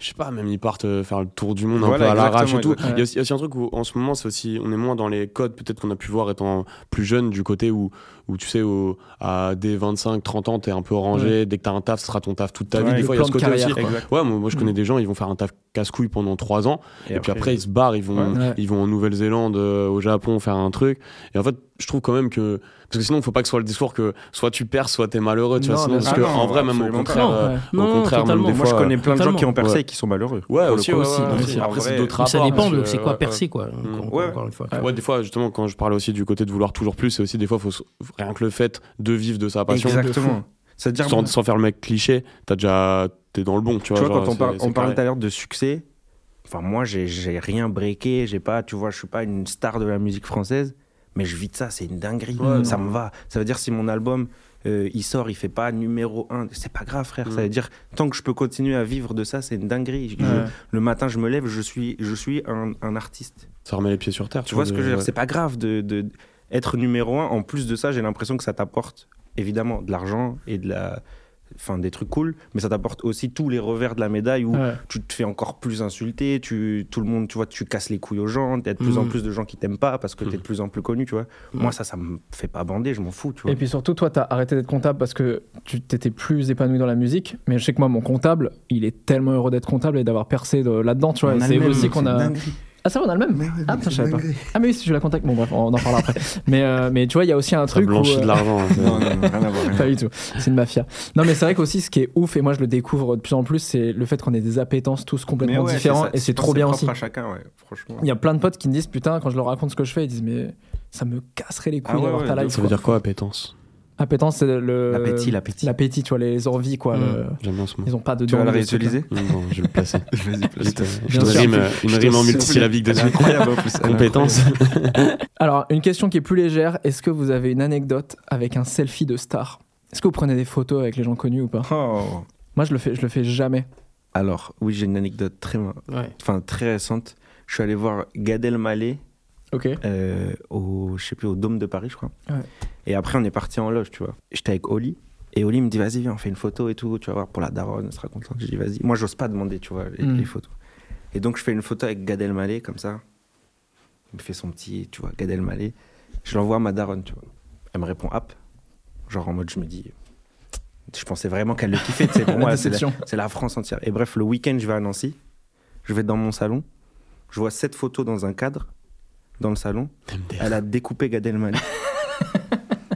je sais pas, même ils partent euh, faire le tour du monde un Voilà, peu à l'arrache et tout. Il y, a aussi, il y a aussi un truc où en ce moment, c'est aussi, on est moins dans les codes peut-être qu'on a pu voir étant plus jeune du côté où, où tu sais, à des 25, 30 ans, t'es un peu rangé. Dès que t'as un taf, ce sera ton taf toute ta Ouais, vie. Des fois, il y a ce côté carrière, aussi. Ouais, moi, moi, je connais Mm. des gens, ils vont faire un taf casse-couille pendant 3 ans. Et, puis après, ils se barrent, ils vont, Ouais. ils vont en Nouvelle-Zélande, euh, au Japon faire un truc. Et en fait, je trouve quand même que. Parce que sinon, il faut pas que ce soit le discours que soit tu perds, soit t'es malheureux. Tu vois, Non, sinon, parce sûr. que Ah non, en vrai, même au contraire, Non, euh, ouais. au Non, contraire, même des Moi, fois. je connais plein de gens qui ont percé Ouais. et qui sont malheureux. Ouais, aussi, ouais. Après, c'est d'autres vrai, Ça rapports. dépend de que, c'est quoi ouais, percer, quoi. Mm. encore- Ouais. Encore une fois. ouais. Ouais, des fois, justement, quand je parlais aussi du côté de vouloir toujours plus, c'est aussi des fois, faut, rien que le fait de vivre de sa passion, Exactement. C'est-à-dire, sans, sans faire le mec cliché, t'as déjà, t'es dans le bon, tu tu vois. vois, genre, quand on parle, carré. tout à l'heure de succès, enfin, moi, j'ai rien breaké, j'ai pas, tu vois, je suis pas une star de la musique française, mais je vis de ça, c'est une dinguerie. Ouais, ça non. me va. Ça veut dire si mon album, euh, il sort, il fait pas numéro un, c'est pas grave, frère. Ça Mm. veut dire, tant que je peux continuer à vivre de ça, c'est une dinguerie. Je- Ouais. le matin, je me lève, je suis, je suis un, un artiste. Ça remet les pieds sur terre. Tu vois ce que je veux dire? C'est pas grave de, de- être numéro un. En plus de ça, j'ai l'impression que ça t'apporte évidemment de l'argent et de la, enfin des trucs cool, mais ça t'apporte aussi tous les revers de la médaille où Ouais. tu te fais encore plus insulter, tu, tout le monde, tu vois, tu casses les couilles aux gens, il y a de plus en Mhm. plus de gens qui t'aiment pas parce que t'es Mhm. de plus en plus connu, tu vois. Mhm. Moi, ça, ça me fait pas bander, je m'en fous, tu vois. Et puis surtout, toi, t'as arrêté d'être comptable parce que tu t'étais plus épanoui dans la musique. Mais je sais que moi, mon comptable, il est tellement heureux d'être comptable et d'avoir percé de- là-dedans, tu vois. C'est aussi qu'on a. dingue. Ah, ça, on a le même Ah, putain, je savais pas. Ah, mais oui, si je la contacte. Bon, bref, on en parlera après. mais, euh, mais tu vois, il y a aussi un Ça truc. où, blanchit euh, de l'argent. hein, c'est- Non, non, non, rien à voir. Pas du tout. C'est une mafia. Non, mais c'est vrai qu'aussi, ce qui est ouf, et moi je le découvre de plus en plus, c'est le fait qu'on ait des appétences tous Mais complètement ouais, différents, ça. et c'est trop bien propre aussi. à chacun, ouais, franchement. Il y a plein de potes qui me disent, putain, quand je leur raconte ce que je fais, ils disent, mais ça me casserait les couilles Ah d'avoir ta life. Ça veut dire quoi, appétence? Appétence, c'est le. L'appétit, l'appétit. L'appétit, tu vois, les envies, quoi. Mm. le- J'aime bien ce mot. Ils ont pas de Tu vas la réutiliser Bon, je vais le placer. Vas-y, place. Euh, je te rime, une Je rime en multisyllabique dessus. incroyable en plus. Compétence. Alors, une question qui est plus légère est-ce que vous avez une anecdote avec un selfie de star? Est-ce que vous prenez des photos avec les gens connus ou pas? Oh. Moi, je le fais, je le fais jamais. Alors, oui, j'ai une anecdote très, Ouais. enfin, très récente. Je suis allé voir Gad Elmaleh Ok. euh, au, je sais plus, au Dôme de Paris, je crois. Ouais. Et après, on est parti en loge, tu vois. J'étais avec Oli. Et Oli me dit, vas-y, viens, on fait une photo et tout, tu vas voir, pour la daronne, elle sera contente. Je dis, vas-y. Moi, j'ose pas demander, tu vois, les, Mm. les photos. Et donc, je fais une photo avec Gad Elmaleh, comme ça. Il me fait son petit, tu vois, Gad Elmaleh. Je l'envoie à ma daronne, tu vois. Elle me répond, app. Genre en mode, je me dis, je pensais vraiment qu'elle le kiffait, tu sais, pour moi, c'est la, c'est la France entière. Et bref, le week-end, je vais à Nancy. Je vais dans mon salon. Je vois cette photo dans un cadre, dans le salon. Elle a découpé Gad Elmaleh.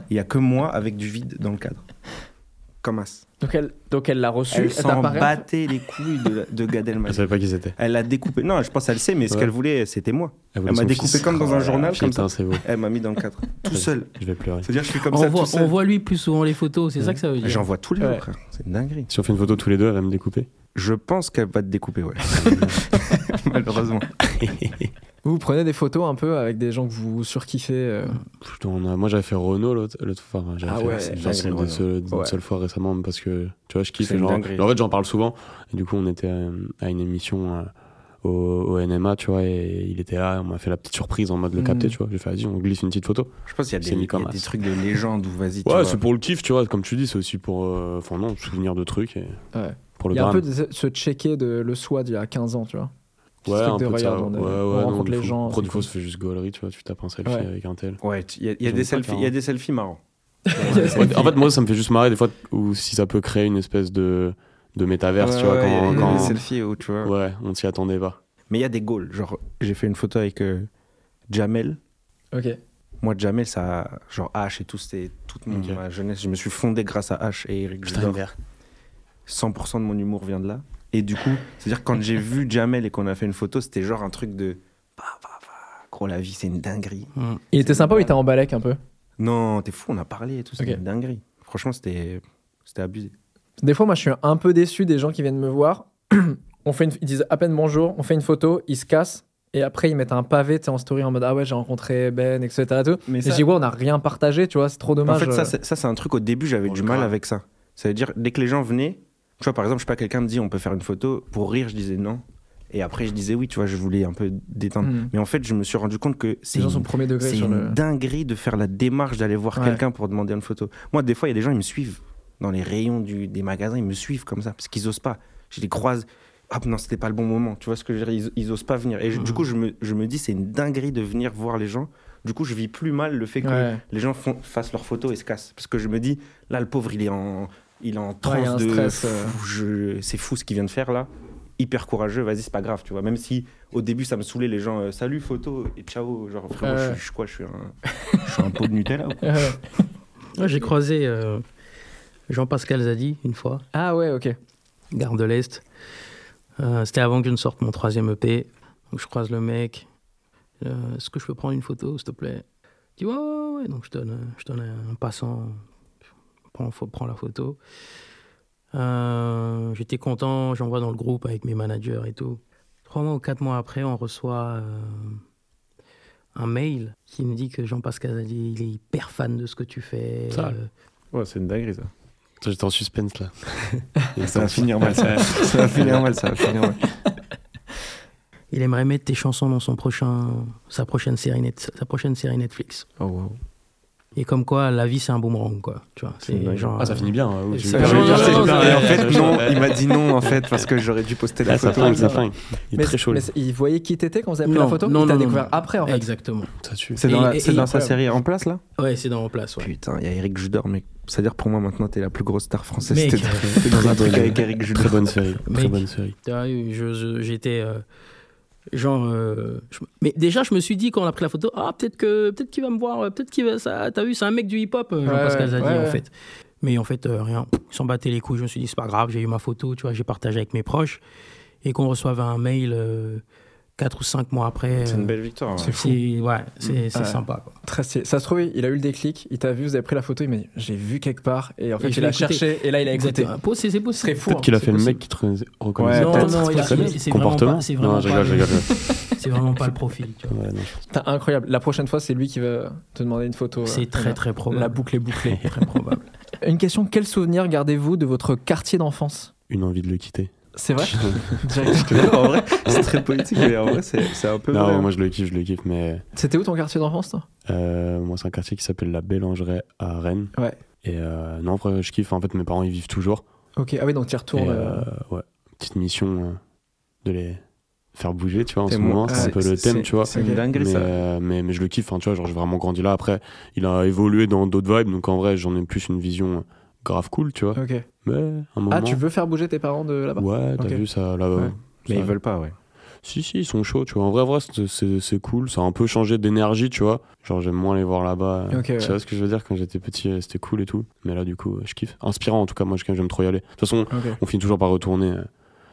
Il y a que moi avec du vide dans le cadre. comme as. Donc elle, donc elle l'a reçu. Elle elle s'en battait les couilles de, de Gad Je Elmaleh. savais pas qui c'était. Elle l'a découpé. Non, je pense qu'elle sait, mais ce Ouais. qu'elle voulait, c'était moi. Elle Elle m'a découpé fils. comme dans un Oh, journal, comme Putain, ça. c'est beau. Elle m'a mis dans le cadre. Tout seul. Je vais pleurer. C'est-à-dire, je suis comme On ça voit, tout seul. on voit lui plus souvent les photos, c'est ça que ça veut dire. J'en vois tous les Ouais. jours, frère. C'est une dinguerie. Si on fait une photo tous les deux, elle va me découper. Je pense qu'elle va te découper, ouais. Malheureusement. Vous prenez des photos un peu avec des gens que vous surkiffez. euh, Putain, on a- Moi, j'avais fait Renault l'autre l'autre fois. Enfin, j'avais Ah fait ouais, une seule, une Ouais. seule fois récemment parce que tu vois, je kiffe. Genre, en fait, j'en parle souvent. Et du coup, on était euh, à une émission euh, au, au NMA, tu vois, et il était là. On m'a fait la petite surprise en mode le capter, tu vois. J'ai fait, vas-y, on glisse une petite photo. Je pense qu'il y a des, y comme a des trucs de légende où vas-y. tu Ouais, c'est pour le kiff, tu vois. Comme tu dis, c'est aussi pour. euh, Enfin, non, souvenir de trucs. Et Ouais. Pour le Il y a un peu de ce checker de le SWAT il y a 15 ans, tu vois. Ouais, truc un de peu de ça. regarde, on, Ouais, ouais, on rencontre les gens. Fois, cool. ça fait juste gaulerie, tu vois. Tu tapes un selfie Ouais. avec un tel. Ouais, il y a, y des selfies, il y a des selfies marrants. En fait, moi, ça me fait juste marrer des fois, ou si ça peut créer une espèce de, de métaverse, tu vois, Ouais, il y a- quand, quand- des selfies où tu vois. ouais, on s'y attendait pas. Mais il y a des goals. Genre, j'ai fait une photo avec euh, Jamel. Ok. Moi, Jamel, ça, genre H et tout, c'était toute mon, ma jeunesse. Je me suis fondé grâce à H et Eric Judor. 100% de mon humour vient de là. Et du coup, c'est-à-dire quand j'ai vu Jamel et qu'on a fait une photo, c'était genre un truc de. Bah, bah, bah, gros, la vie, c'est une dinguerie. Mm. Il était sympa ou il était en balèque un peu? Non, t'es fou, on a parlé et tout, c'était Ok. une dinguerie. Franchement, c'était c'était abusé. Des fois, moi, je suis un peu déçu des gens qui viennent me voir. on fait une... Ils disent à peine bonjour, on fait une photo, ils se cassent. Et après, ils mettent un pavé tu sais, en story en mode Ah ouais, j'ai rencontré Ben, etc. Et, tout. Mais et je dis Ouais, on n'a rien partagé, tu vois, c'est trop En dommage. fait, ça, euh. c'est- ça, c'est un truc au début, j'avais Oh, du mal grave. avec ça. Ça veut dire, dès que les gens venaient, tu vois, par exemple, je sais pas, quelqu'un me dit on peut faire une photo, pour rire, je disais non. Et après, je disais oui, tu vois, je voulais un peu détendre. Hmm. Mais en fait, je me suis rendu compte que c'est une, premier degré c'est sur une le. dinguerie de faire la démarche d'aller voir Ouais. quelqu'un pour demander une photo. Moi, des fois, il y a des gens, ils me suivent dans les rayons du, des magasins, ils me suivent comme ça, parce qu'ils osent pas. Je les croise. Ah non, c'était pas le bon moment. Tu vois ce que je veux dire? Ils, ils osent pas venir. Et je- du Mhm. coup, je me, je me dis, c'est une dinguerie de venir voir les gens. Du coup, je vis plus mal le fait que Ouais. les gens font, fassent leurs photos et se cassent. Parce que je me dis, là, le pauvre, il est en, il est en Ouais, transe un de. euh. C'est fou ce qu'il vient de faire là. Hyper courageux, vas-y, c'est pas grave, tu vois. Même si au début, ça me saoulait les gens, euh, salut, photo et ciao. Genre, frérot, Ouais. je, suis- je suis quoi Je suis un, je suis un pot de Nutella ou quoi Ouais. Ouais, J'ai croisé euh, Jean-Pascal Zadi une fois, Ah ouais, ok. Gare de l'Est. Euh, C'était avant que je ne sorte mon troisième EP. Donc je croise le mec. Euh, Est-ce que je peux prendre une photo, s'il te plaît? Il dit ouais, ouais, ouais. Donc je donne, je donne un passant. Prends, faut prendre la photo. Euh, J'étais content, j'envoie dans le groupe avec mes managers et tout. Trois mois ou quatre mois après, on reçoit euh, un mail qui me dit que Jean-Pascal il est hyper fan de ce que tu fais. Ça. Euh, Ouais, c'est une dinguerie ça. J'étais en suspense là. Ça va finir mal, ça. ça va finir mal, ça va finir mal. Il aimerait mettre tes chansons dans son prochain, sa, prochaine série net, sa prochaine série Netflix. Oh, wow. Et comme quoi, la vie, c'est un boomerang, quoi. Tu vois, C'est genre, Ah, ça euh, finit bien. hein, oui, ça- non, non, non, Et ouais, en fait, non, il m'a dit non en fait parce que j'aurais dû poster la Là, photo. ça. Il est Mais, très chaud. mais il voyait qui t'étais quand vous avez pris la photo non, Il t'a non, découvert après en fait. Exactement. C'est dans, Et- et- dans sa série en place là Ouais, c'est dans en place, ouais. Putain, il y a Eric Judor, mais c'est-à-dire pour moi maintenant, t'es la plus grosse star française. Mec, T'es euh, dans un truc avec Eric Judor. Très bonne série. Très bonne série. J'étais. Genre. euh, je- mais déjà, je me suis dit, quand on a pris la photo, ah, peut-être que peut-être qu'il va me voir, euh, peut-être qu'il va. ça- T'as vu, c'est un mec du hip-hop, euh, Jean-Pascal Zadi, ouais, en fait. Mais en fait, euh, rien. Ils s'en battaient les couilles. Je me suis dit, c'est pas grave, j'ai eu ma photo, tu vois, j'ai partagé avec mes proches. Et qu'on reçoive un mail 4 ou 5 mois après. C'est euh, une belle victoire. ouais. C'est fou. c'est ouais, c'est c'est Ouais. sympa. Quoi. Très stylé. Ça se trouve, il a eu le déclic, il t'a vu, vous avez pris la photo, il m'a dit j'ai vu quelque part et en fait Et je il a l'ai écouté. cherché et là il a écouté. C'est c'est Ce possible. serait fou. Peut-être qu'il a hein, fait c'est le mec qui te reconnaissait. Ouais, Non, non, il a- c'est vraiment Comportement pas- c'est vraiment Non, je rigole, pas je le- rigole. C'est vraiment pas le profil. Putain, incroyable. La prochaine fois, c'est lui qui va te demander une photo. C'est euh, très très probable. La boucle est bouclée. très probable. Une question quel souvenir gardez-vous de votre quartier d'enfance? Une envie de le quitter. C'est vrai Direct. en vrai, c'est très poétique, mais en vrai, c'est c'est un peu. vrai, Non, hein. moi je le kiffe, je le kiffe, mais C'était où ton quartier d'enfance, toi? Euh, moi c'est un quartier qui s'appelle la Bélangeraie à Rennes. Ouais. Et euh, non, après je kiffe. En fait, mes parents ils vivent toujours. Ok, ah oui, donc tu y Et, retournes. euh, ouais, petite mission euh, de les faire bouger, tu vois, en ce moment, c'est un peu le c'est- thème, tu vois. C'est une dinguerie mais, ça. euh, mais, mais je le kiffe, hein, tu vois, genre j'ai vraiment grandi là. Après, il a évolué dans d'autres vibes, donc en vrai, j'en ai plus une vision grave cool, tu vois. Ok. Mais à un moment. Ah, tu veux faire bouger tes parents de là-bas Ouais, t'as vu ça là Ouais. Mais ça- ils veulent pas, ouais. Si, si, ils sont chauds, tu vois. En vrai, vrai, c'est- cool. Ça a un peu changé d'énergie, tu vois. Genre, j'aime moins les voir là-bas. Ok, Tu ouais. vois ce que je veux dire? Quand j'étais petit, euh, c'était cool et tout. Mais là, du coup, euh, je kiffe. Inspirant, en tout cas, moi, j'aime trop y aller. De toute façon, on finit toujours par retourner. euh,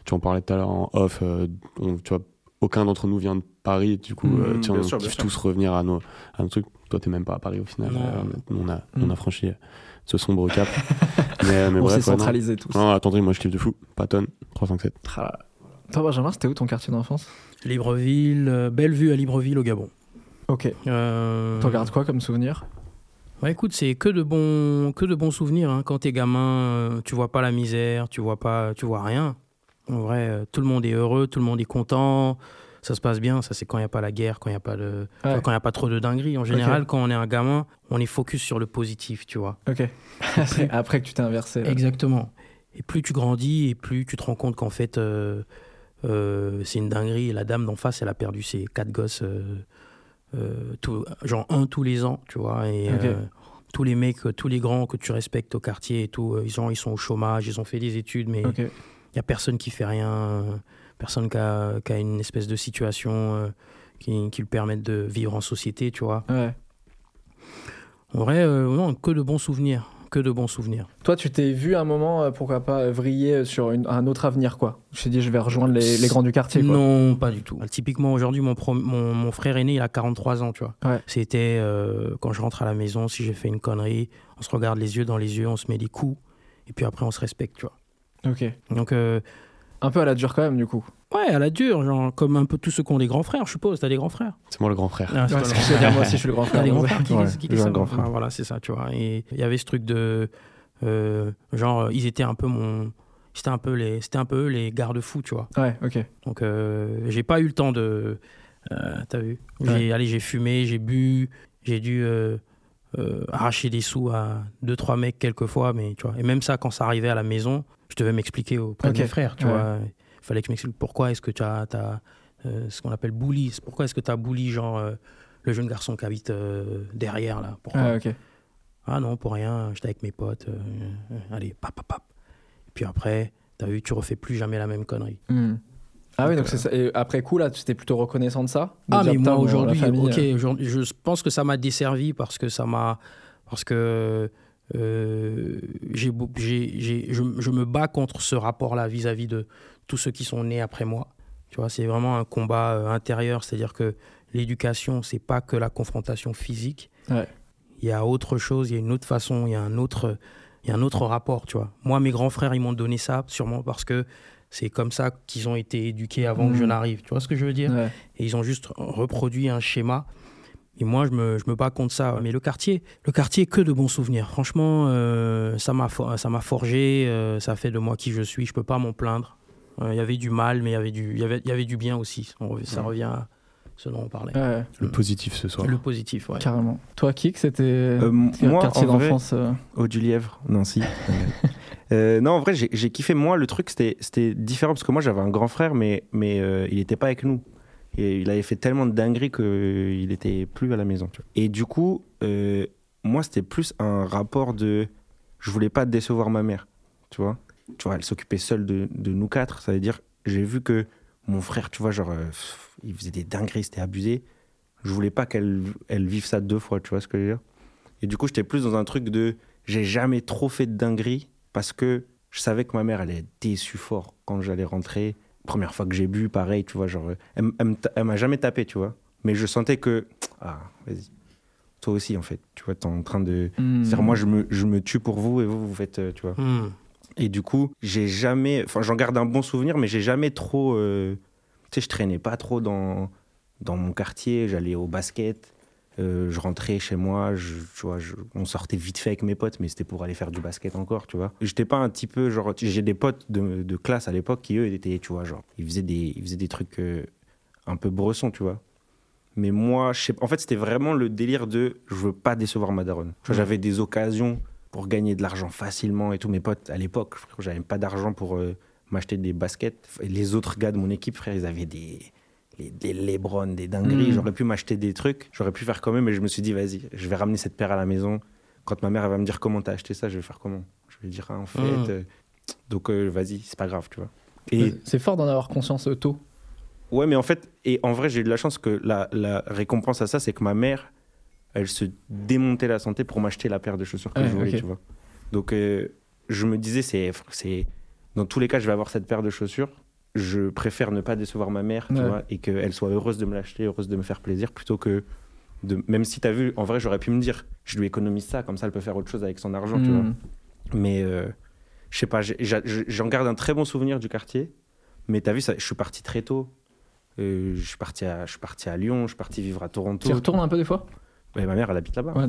Tu en parlais tout à l'heure en off. euh, on- tu vois, aucun d'entre nous vient de Paris. Du coup, euh, tu on sûr, kiffe tous revenir à nos, à nos trucs. Toi, t'es même pas à Paris au final. Non. Euh, on, a, on a franchi euh, ce sombre cap. mais, mais On s'est ouais, centralisé tous. Non, attendez, moi, je kiffe de fou. Patton, 357. Ah. Toi, Benjamin, c'était où ton quartier d'enfance? Libreville, euh, Bellevue à Libreville au Gabon. Ok. Euh, T'en gardes quoi comme souvenir? Bah écoute, c'est que de bons, que de bons souvenirs. hein. Quand t'es gamin, euh, tu vois pas la misère, tu vois pas, tu vois rien. En vrai, euh, tout le monde est heureux, tout le monde est content, ça se passe bien. Ça c'est quand il y a pas la guerre, quand il y a pas de, Ouais. quand il y a pas trop de dingueries. En général, quand on est un gamin, on est focus sur le positif, tu vois. Ok. Après que tu t'es inversé. là. Exactement. Et plus tu grandis et plus tu te rends compte qu'en fait, euh, euh, c'est une dinguerie. La dame d'en face, elle a perdu ses quatre gosses, euh, tout- genre un tous les ans, tu vois. Et tous les mecs, tous les grands que tu respectes au quartier et tout, ils, sont, ils sont au chômage, ils ont fait des études, mais il n'y a personne qui fait rien, personne qui a, qui a une espèce de situation euh, qui, qui lui permette de vivre en société, tu vois. Ouais. En vrai, euh, non, que de bons souvenirs. Que de bons souvenirs. Toi, tu t'es vu un moment, euh, pourquoi pas, vriller sur une- un autre avenir, quoi? Je t'ai dit, je vais rejoindre les, les grands du quartier, quoi. Non, pas du tout. Typiquement, aujourd'hui, mon, mon, mon frère aîné, il a 43 ans, tu vois. Ouais. C'était euh, quand je rentre à la maison, si j'ai fait une connerie, on se regarde les yeux dans les yeux, on se met des coups, et puis après, on se respecte, tu vois. Ok. Donc, euh, Un peu à la dure quand même, du coup. ouais, à la dure, genre, comme un peu tous ceux qui ont des grands frères, je suppose. T'as des grands frères C'est moi le grand frère. Ah, c'est Ouais, pas c'est le ce que je veux dire, moi aussi, je suis le grand T'as frère. des grands frères qui, Ouais, qui un grand frère. Ah, Voilà, c'est ça, tu vois. Et il y avait ce truc de. euh, genre, ils étaient un peu mon. C'était un peu les, c'était un peu eux les garde-fous, tu vois. Ouais, ok. Donc, euh, j'ai pas eu le temps de. euh, T'as vu J'ai allez, j'ai fumé, j'ai bu, j'ai dû euh, euh, arracher des sous à deux trois mecs quelquefois, mais tu vois. Et même ça, quand ça arrivait à la maison, je devais m'expliquer auprès Ok. de mes frères, tu Ouais. vois. Il fallait que je m'explique pourquoi est-ce que tu as, euh, ce qu'on appelle bully. Pourquoi est-ce que tu as bully, genre euh, le jeune garçon qui habite euh, derrière là Pourquoi Ah, ok. Ah non, pour rien, j'étais avec mes potes. allez, pap, pap, pap. Et puis après, t'as vu, tu refais plus jamais la même connerie. Hmm. Ah oui, Donc, donc c'est ça. Et après coup, là, tu étais plutôt reconnaissant de ça? De Ah, mais moi aujourd'hui, ok, je pense que ça m'a desservi parce que ça m'a. Parce que euh, j'ai, beau- j'ai, j'ai- je, je me bats contre ce rapport-là vis-à-vis de tous ceux qui sont nés après moi. Tu vois, c'est vraiment un combat euh, intérieur, c'est-à-dire que l'éducation, c'est pas que la confrontation physique. Ouais. Il y a autre chose, il y a une autre façon, il y a un autre, il y a un autre rapport, tu vois. Moi, mes grands frères, ils m'ont donné ça, sûrement parce que c'est comme ça qu'ils ont été éduqués avant que je Mhm. n'arrive. Tu vois ce que je veux dire? Ouais. et ils ont juste reproduit un schéma. Et moi, je me, je me bats contre ça. Mais le quartier, le quartier, que de bons souvenirs. Franchement, euh, ça m'a for- ça m'a forgé, euh, ça fait de moi qui je suis. Je peux pas m'en plaindre. Euh, Il y avait du mal, mais il y avait du, il y avait, il y avait du bien aussi. On ça Ouais. revient à ce dont on parlait. Ouais, Le positif ce soir. Le positif, ouais. carrément. Toi, Kik, c'était Euh, moi, quartier d'enfance euh, Au du Lièvre, Nancy. Euh, non, en vrai, j'ai kiffé. Moi, le truc, c'était c'était différent parce que moi, j'avais un grand frère, mais, mais euh, il n'était pas avec nous. Et il avait fait tellement de dingueries qu'il n'était plus à la maison. Et du coup, euh, moi, c'était plus un rapport de. Je voulais pas décevoir ma mère. Tu vois, tu vois elle s'occupait seule de, nous quatre. Ça veut dire, j'ai vu que mon frère, tu vois, genre, euh, il faisait des dingueries, c'était abusé. Je voulais pas qu'elle elle vive ça deux fois, tu vois ce que je veux dire. Et du coup, j'étais plus dans un truc de j'ai jamais trop fait de dingueries parce que je savais que ma mère allait être déçue fort quand j'allais rentrer. Première fois que j'ai bu, pareil, tu vois, genre, elle, m'a jamais tapé, tu vois. Mais je sentais que, ah, vas-y, toi aussi, en fait, tu vois, t'es en train de. hmm. C'est-à-dire, moi, je me, je me tue pour vous et vous, vous faites, euh, tu vois. Hmm. Et du coup, j'ai jamais. Enfin, j'en garde un bon souvenir, mais j'ai jamais trop. euh, Tu sais, je traînais pas trop dans, dans mon quartier. J'allais au basket. Euh, je rentrais chez moi. Je, tu vois, je- on sortait vite fait avec mes potes, mais c'était pour aller faire du basket encore, tu vois. J'étais pas un petit peu. Genre, j'ai des potes de, de classe à l'époque qui, eux, étaient, tu vois, genre, ils faisaient des, ils faisaient des trucs euh, un peu bressons, tu vois. Mais moi, je sais, en fait, c'était vraiment le délire de je veux pas décevoir ma daronne. J'avais des occasions pour gagner de l'argent facilement et tous mes potes à l'époque, j'avais pas d'argent pour euh, m'acheter des baskets. Et les autres gars de mon équipe, frère, ils avaient des, les- des Lebron, des dingueries. Mm. J'aurais pu m'acheter des trucs, j'aurais pu faire quand même, mais je me suis dit, vas-y, je vais ramener cette paire à la maison. Quand ma mère elle va me dire comment t'as acheté ça, je vais faire comment? Je vais dire, ah, en fait, Mm. euh, donc euh, vas-y, c'est pas grave, tu vois. Et C'est fort d'en avoir conscience euh, tôt. Ouais, mais en fait, et en vrai, j'ai eu de la chance que la, la récompense à ça, c'est que ma mère, elle se démontait la santé pour m'acheter la paire de chaussures que Ouais, je voulais, tu vois. Donc, euh, je me disais, c'est, c'est, dans tous les cas, je vais avoir cette paire de chaussures. Je préfère ne pas décevoir ma mère, tu Ouais. vois, et qu'elle soit heureuse de me l'acheter, heureuse de me faire plaisir, plutôt que de, même si tu as vu, en vrai, j'aurais pu me dire, je lui économise ça, comme ça, elle peut faire autre chose avec son argent, tu vois. Hmm. Mais euh, je sais pas, j'en garde un très bon souvenir du quartier. Mais t'as vu, ça, je suis parti très tôt. Euh, je, suis parti à, je suis parti à Lyon, je suis parti vivre à Toronto. Tu y retournes un peu des fois? Ouais, ma mère, elle habite là-bas. Ouais.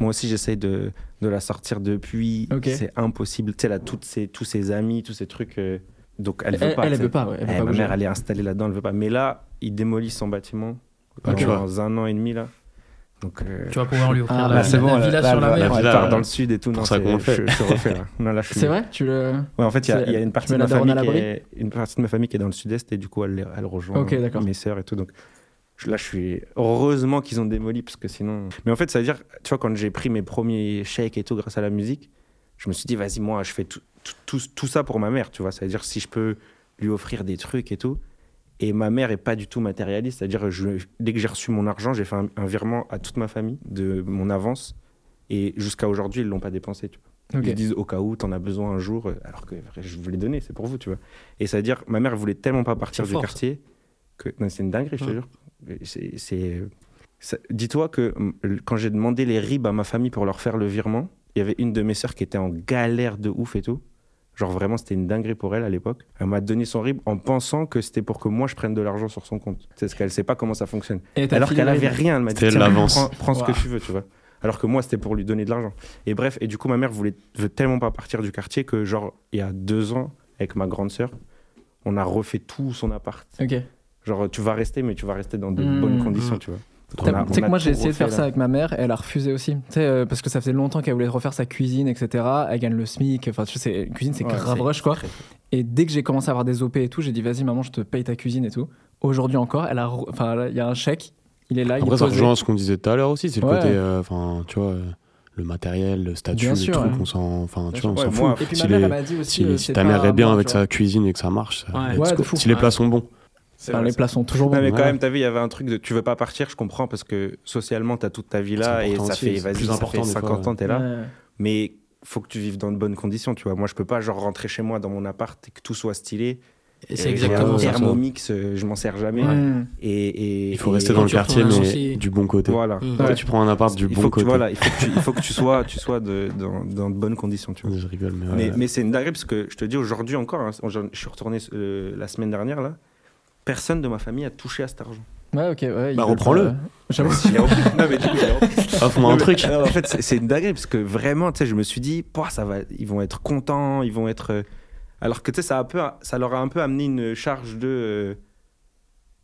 Moi aussi, j'essaye de, de la sortir depuis. C'est impossible. Tu sais, a toutes ses, tous ses amis, tous ces trucs. euh, donc, elle veut Elle, pas. elle, veut pas, ouais. Elle veut Eh, pas ma bouger. mère, elle est installée là-dedans, elle veut pas. Mais là, il démolit son bâtiment Ok. dans un an et demi, là. Donc, euh, Tu vas pouvoir lui offrir Ah, la, bah, la- c'est la bon, là, villa là, sur la mer. villa, part euh, dans le sud et tout. pour non, ça c'est- qu'on le fait. Je, je suis refait là. Non, là, je suis- C'est vrai Tu le. Ouais, en fait, il y a- y, une partie de la ma famille qui est une partie de ma famille qui est dans le sud-est et du coup elle, elle rejoint mes sœurs et tout. Donc là, je suis heureusement qu'ils ont démoli parce que sinon. Mais en fait, ça veut dire, tu vois, quand j'ai pris mes premiers chèques et tout grâce à la musique, je me suis dit, vas-y, moi, je fais tout, tout, tout, ça pour ma mère, tu vois. Ça veut dire si je peux lui offrir des trucs et tout. Et ma mère est pas du tout matérialiste, c'est-à-dire je, dès que j'ai reçu mon argent, j'ai fait un, un virement à toute ma famille de mon avance. Et jusqu'à aujourd'hui, ils l'ont pas dépensé. Tu vois. Ils disent au cas où t'en as besoin un jour, alors que je vous l'ai donné, c'est pour vous, tu vois. Et ça veut dire, ma mère voulait tellement pas partir du fort, quartier que c'est une dinguerie, je te jure. C'est, Dis-toi que quand j'ai demandé les RIB à ma famille pour leur faire le virement, il y avait une de mes sœurs qui était en galère de ouf et tout. Genre vraiment, c'était une dinguerie pour elle à l'époque. Elle m'a donné son RIB en pensant que c'était pour que moi je prenne de l'argent sur son compte. C'est ce qu'elle sait pas comment ça fonctionne. Alors qu'elle le avait rien, elle m'a dit. Prends, prends ce que tu veux, tu vois. Alors que moi, c'était pour lui donner de l'argent. Et bref, et du coup, ma mère voulait veut tellement pas partir du quartier que genre il y a deux ans, avec ma grande sœur, on a refait tout son appart. Ok. Genre tu vas rester, mais tu vas rester dans de Mmh. bonnes conditions, Mmh. tu vois. Tu sais que moi j'ai essayé de faire ça avec ma mère, elle a refusé aussi. Tu sais, euh, parce que ça faisait longtemps qu'elle voulait refaire sa cuisine, etc. Elle gagne le SMIC, enfin tu sais, cuisine c'est Ouais, grave rush quoi. Et dès que j'ai commencé à avoir des OP et tout, j'ai dit vas-y maman, je te paye ta cuisine et tout. Aujourd'hui encore, elle a, enfin il y a un chèque, il est là, il Après, est ça rejoint ce qu'on disait tout à l'heure aussi, c'est le Ouais. côté, euh, enfin, tu vois, euh, le matériel, le statut, Bien les sûr, trucs, ouais. on s'en, enfin, tu vois, on s'en Ouais, fout. moi, Et si les- aussi, si, ta mère est bien avec sa cuisine et que ça marche, Ouais. si les plats sont bons. Enfin, vrai, les plats sont toujours Non, bons. mais quand Ouais. même, t'as vu, il y avait un truc de tu veux pas partir, je comprends, parce que socialement, t'as toute ta vie là, et ça aussi, fait, vas-y, plus ça important fait des fois, 50 ans, t'es là. Ouais. Mais faut que tu vives dans de bonnes conditions, tu vois. Moi, je peux pas, genre, rentrer chez moi dans mon appart et que tout soit stylé. Et c'est exactement un ça. Thermomix, euh, je m'en sers jamais. Et, et- Il faut et- rester dans le quartier, mais du bon côté. Voilà. Ouais. tu prends un appart du il bon tu, côté. voilà, il faut que tu, il faut que tu sois, tu sois de, dans, dans de bonnes conditions, tu vois. Je rigole, mais, Mais, ouais. mais c'est une dinguerie parce que je te dis aujourd'hui encore, hein, je suis retourné euh, la semaine dernière là, personne de ma famille a touché à cet argent. Ouais, ok, ouais. ils Bah, reprends-le. pas- J'avoue. Non mais du coup, fais-moi un truc. en fait, c'est une dinguerie parce que vraiment, tu sais, je me suis dit, ça va, ils vont être contents, ils vont être. euh, Alors que tu sais, ça, a un peu, ça leur a un peu amené une charge de. euh,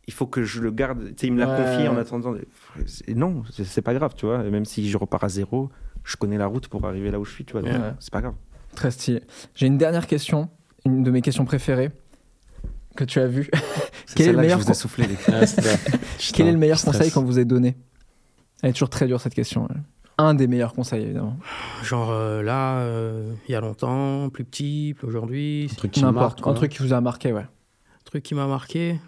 Il faut que je le garde. Tu sais, il me l'a Ouais. confié en attendant. Non, c'est pas grave, tu vois. Même si je repars à zéro, je connais la route pour arriver là où je suis, tu vois. donc, Ouais. C'est pas grave. Très stylé. J'ai une dernière question, une de mes questions préférées que tu as. C'est Quel est le que meilleur je vous ai con- soufflé, les gars. C'est ça. Quel est le meilleur conseil qu'on vous ait donné Elle est toujours très dure cette question. Un des meilleurs conseils, évidemment. Genre euh, là, euh, il y a longtemps, plus petit, plus aujourd'hui. Un truc qui marque, N'importe. quoi. Un truc qui vous a marqué, ouais. Un truc qui m'a marqué.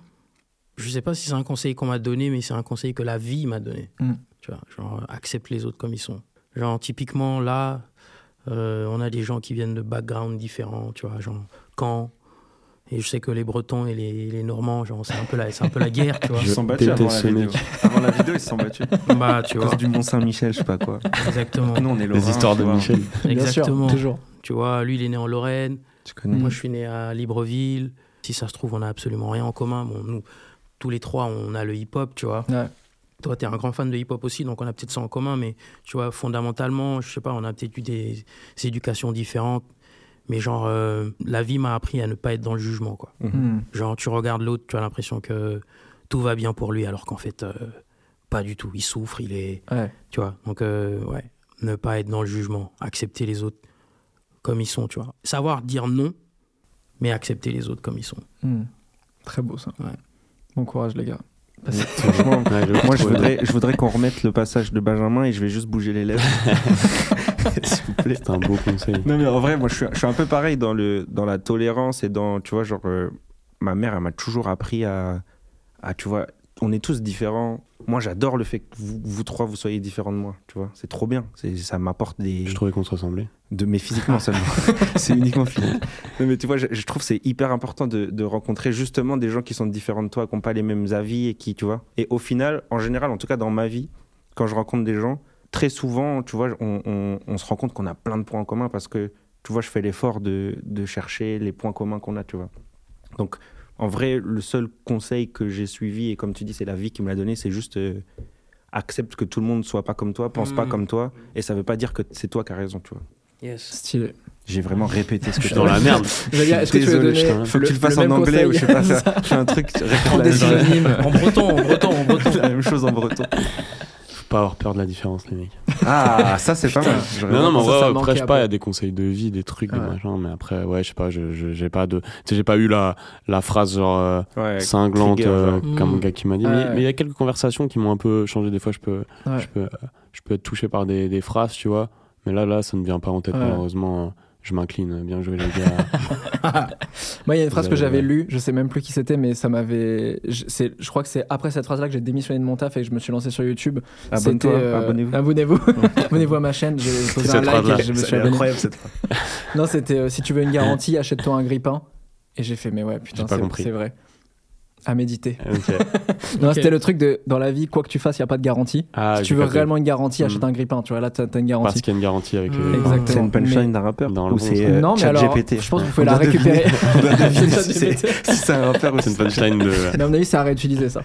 Je sais pas si c'est un conseil qu'on m'a donné, mais c'est un conseil que la vie m'a donné. Mm. Tu vois, genre accepte les autres comme ils sont. Genre typiquement là, euh, on a des gens qui viennent de backgrounds différents, tu vois, genre quand. Et je sais que les Bretons et les, les Normands, genre c'est un peu la, c'est un peu la guerre, tu vois. Ils se sont battus avant la vidéo. Avant la vidéo, ils se sont battus. Bah tu vois, cause du Mont Saint-Michel, je sais pas quoi. exactement. Nous, on est Les Lorrains, histoires de vois. Michel. Bien sûr, Exactement. toujours. Tu vois, lui il est né en Lorraine. Tu connais. Moi, je suis né à Libreville. Si ça se trouve, on a absolument rien en commun. Bon, nous, tous les trois, on a le hip-hop, tu vois. Ouais. Toi, tu es un grand fan de hip-hop aussi, donc on a peut-être ça en commun, mais tu vois, fondamentalement, je sais pas, on a peut-être eu des, des éducations différentes. Mais genre, euh, la vie m'a appris à ne pas être dans le jugement, quoi. Hmm. Genre, tu regardes l'autre, tu as l'impression que tout va bien pour lui, alors qu'en fait, euh, pas du tout. Il souffre, il est. Ouais. Tu vois, donc, euh, ouais, ne pas être dans le jugement, accepter les autres comme ils sont, tu vois. Savoir dire non, mais accepter les autres comme ils sont. Hmm. Très beau ça. Ouais. Bon courage les gars. Parce- Franchement, Ouais, le moi, je trouve- voudrais, je voudrais qu'on remette le passage de Benjamin et je vais juste bouger les lèvres. S'il vous plaît. C'est un beau conseil. Non, mais en vrai, moi, je suis, je suis un peu pareil dans, le, dans la tolérance et dans, tu vois, genre, euh, ma mère, elle m'a toujours appris à, tu vois, on est tous différents. Moi, j'adore le fait que vous, vous trois, vous soyez différents de moi, tu vois. C'est trop bien. Ça m'apporte des. Je trouvais qu'on se ressemblait. De, mais physiquement seulement. c'est uniquement physique. Non, mais tu vois, je, je trouve que c'est hyper important de, de rencontrer justement des gens qui sont différents de toi, qui n'ont pas les mêmes avis et qui, tu vois. Et au final, en général, en tout cas dans ma vie, quand je rencontre des gens, très souvent, tu vois, on, on- on se rend compte qu'on a plein de points en commun parce que, tu vois, je fais l'effort de, de chercher les points communs qu'on a, tu vois. Donc, en vrai, le seul conseil que j'ai suivi, et comme tu dis, c'est la vie qui me l'a donné, c'est juste euh, accepte que tout le monde soit pas comme toi, pense pas Mm. comme toi, et ça veut pas dire que c'est toi qui as raison, tu vois. Yes. Stylé. J'ai vraiment répété ce que Je suis dans la merde. Est-ce que tu veux donner. Faut que tu le fasses le en anglais ou je sais pas, conseil fais, fais un truc, synonymes. En breton, en breton, en breton. la même chose en breton. Pas avoir peur de la différence, les mecs. Ah, ça c'est pas mal. Non, non, mais en vrai, après, je sais pas, il y a des conseils de vie, des trucs, des machins, mais après, ouais, je sais pas, j'ai pas de. Tu sais, j'ai pas eu la, la phrase genre euh, Ouais, cinglante, trigger, euh, comme Mm. un gars qui m'a dit. Ouais, mais il y a quelques conversations qui m'ont un peu changé. Des fois, je peux, Ouais. je peux, je peux être touché par des, des phrases, tu vois. Mais là, là, ça ne vient pas en tête, Ouais. malheureusement. Je m'incline. Bien joué, les gars. Moi, il y a une phrase que Euh, j'avais lue, je sais même plus qui c'était, mais ça m'avait. Je, c'est- je crois que c'est après cette phrase-là que j'ai démissionné de mon taf et que je me suis lancé sur YouTube. Abonne-toi, C'était, euh, abonnez-vous. Abonnez-vous. abonnez-vous à ma chaîne. J'ai posé un like et je me suis C'est abonné. incroyable cette phrase. Non, c'était euh, si tu veux une garantie, achète-toi un grippin. Et j'ai fait, mais ouais, putain, c'est vrai. À méditer. Ok. Non, c'était le truc de dans la vie, quoi que tu fasses, il n'y a pas de garantie. Ah, si tu veux réellement une garantie, Mm. achète un grippin. Tu vois, là, t'as, t'as une Parce garantie. qu'il y a une garantie avec Mm. les. Exactement. C'est une punchline Mais- d'un rappeur Dans le ou c'est euh, non, mais alors, je pense que vous pouvez la récupérer. Si c'est c'est un rappeur ou C'est une c'est punchline de. Mais à mon avis, ça a réutilisé ça.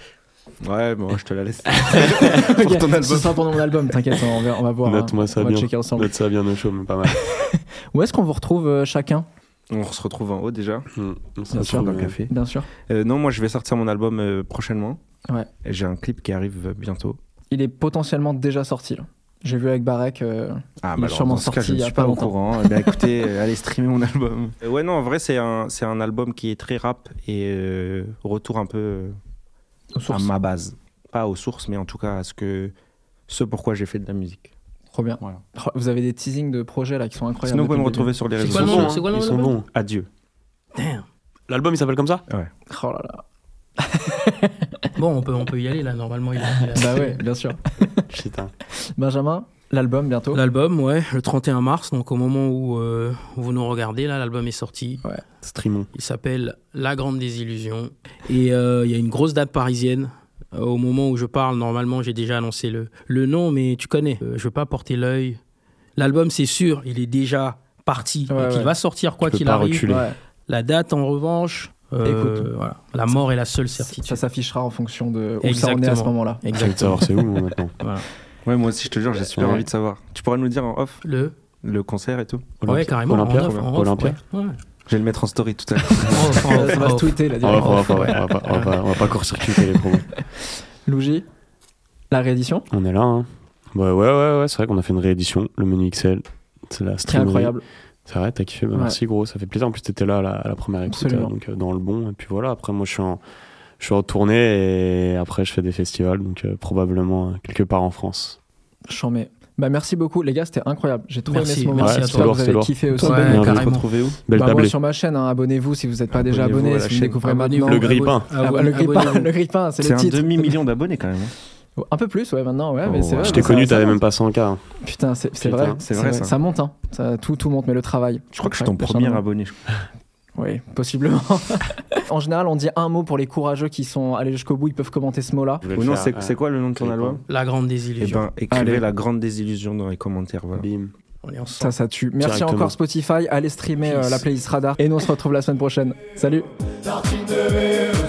Ouais, bon, je te la laisse. Pour ton album. Ce sera pour mon album, t'inquiète, on va, on va voir. Note-moi hein. ça on va bien. checker ensemble. Note ça bien au chaud, mais pas mal. Où est-ce qu'on vous retrouve euh, chacun? On se retrouve en haut déjà, Mm. On se Bien sûr. retrouve, dans le café. Bien sûr. Euh, non, moi je vais sortir mon album euh, prochainement. Ouais. J'ai un clip qui arrive euh, bientôt. Il est potentiellement déjà sorti. là. J'ai vu avec Barek. euh, Ah, Il est alors, sûrement dans ce cas, sorti je ne il y a suis pas pas au longtemps. courant. Eh bien, écoutez, euh, allez streamer mon album. Euh, ouais, non, en vrai, c'est un, c'est un album qui est très rap et euh, retour un peu euh, aux à ma base. Pas aux sources, mais en tout cas à ce que ce pourquoi j'ai fait de la musique. Trop bien. Voilà. Vous avez des teasings de projets là qui sont incroyables. Sinon, vous pouvez me retrouver sur les réseaux Ils sont sociaux. C'est quoi bons, le hein. nom Ils sont bons. Adieu. Damn. L'album il s'appelle comme ça? Début. Oh là là. Bon, on peut, on peut y aller là. Normalement, il a. il a- Bah ouais, bien sûr. Putain. Benjamin, l'album bientôt. L'album, ouais, le 31 mars, donc au moment où, euh, où vous nous regardez, là, l'album est sorti. Streamons. Il s'appelle La Grande Désillusion. Et euh, il y a une grosse date parisienne. Euh, au moment où je parle, normalement, j'ai déjà annoncé le, le nom, mais tu connais. Euh, je veux pas porter l'œil. L'album, c'est sûr, il est déjà parti. Ouais, donc ouais. il va sortir quoi qu'il arrive. reculer. Ouais. La date, en revanche, euh, Écoute. voilà. la mort est la seule certitude. Ça s'affichera en fonction de où ça en est à Exactement. ce moment-là. Exactement. c'est où moi, maintenant. Voilà. Ouais, moi aussi, je te jure, j'ai super Ouais. envie de savoir. Tu pourras nous dire en off? Le... le concert et tout Ouais, Olympia. carrément. Olympia, en off, en off, Olympia. Ouais. Ouais. Je vais le mettre en story tout à l'heure. Ça va se tweeter là. On va, on on on pas- on va- on va pas court-circuiter les promos. Louji, la réédition, On est là, hein. Ouais, ouais, ouais, ouais, c'est vrai qu'on a fait une réédition, le menu XL. C'est la streamerie. incroyable. C'est vrai, t'as kiffé, bah, Ouais. merci gros, ça fait plaisir. En plus, t'étais là à la, à la première écoute, donc euh, dans le bon. Et puis voilà, après, moi, je suis en, je suis en tournée et après, je fais des festivals, donc euh, probablement euh, quelque part en France. J'en mets. Bah merci beaucoup les gars, c'était incroyable. J'ai aimé ce moment. merci à J'espère toi. vous avez lourd, kiffé aussi. Ouais, Ben. Bien, On va se carrément. retrouver où Belle Bah, moi sur ma chaîne, hein, abonnez-vous si vous n'êtes pas déjà abonné, à si vous découvrez maintenant. Le grippin. Ah, le grippin, abonnez-vous. le grippin, c'est le un titre. demi-million d'abonnés quand même. hein. Un peu plus, ouais, maintenant, ouais, Oh, mais c'est ouais. vrai. Je t'ai connu, t'avais même pas 100K. hein. Putain, c'est vrai, c'est vrai, ça. Ça monte, hein. Ça, tout, tout monte, mais le travail. Je crois que je suis ton Ouais, premier abonné. Oui, possiblement. en général, on dit un mot pour les courageux qui sont allés jusqu'au bout, ils peuvent commenter ce mot-là. Ou non, c'est euh, quoi le nom de ton album La Grande Eh Désillusion. ben, écrivez Allez. la grande désillusion dans les commentaires. Voilà. Bim. On est ensemble. Ça, ça tue. Merci encore Spotify. Allez streamer euh, la playlist Radar. Et nous, on se retrouve la semaine prochaine. Salut Tartine de VO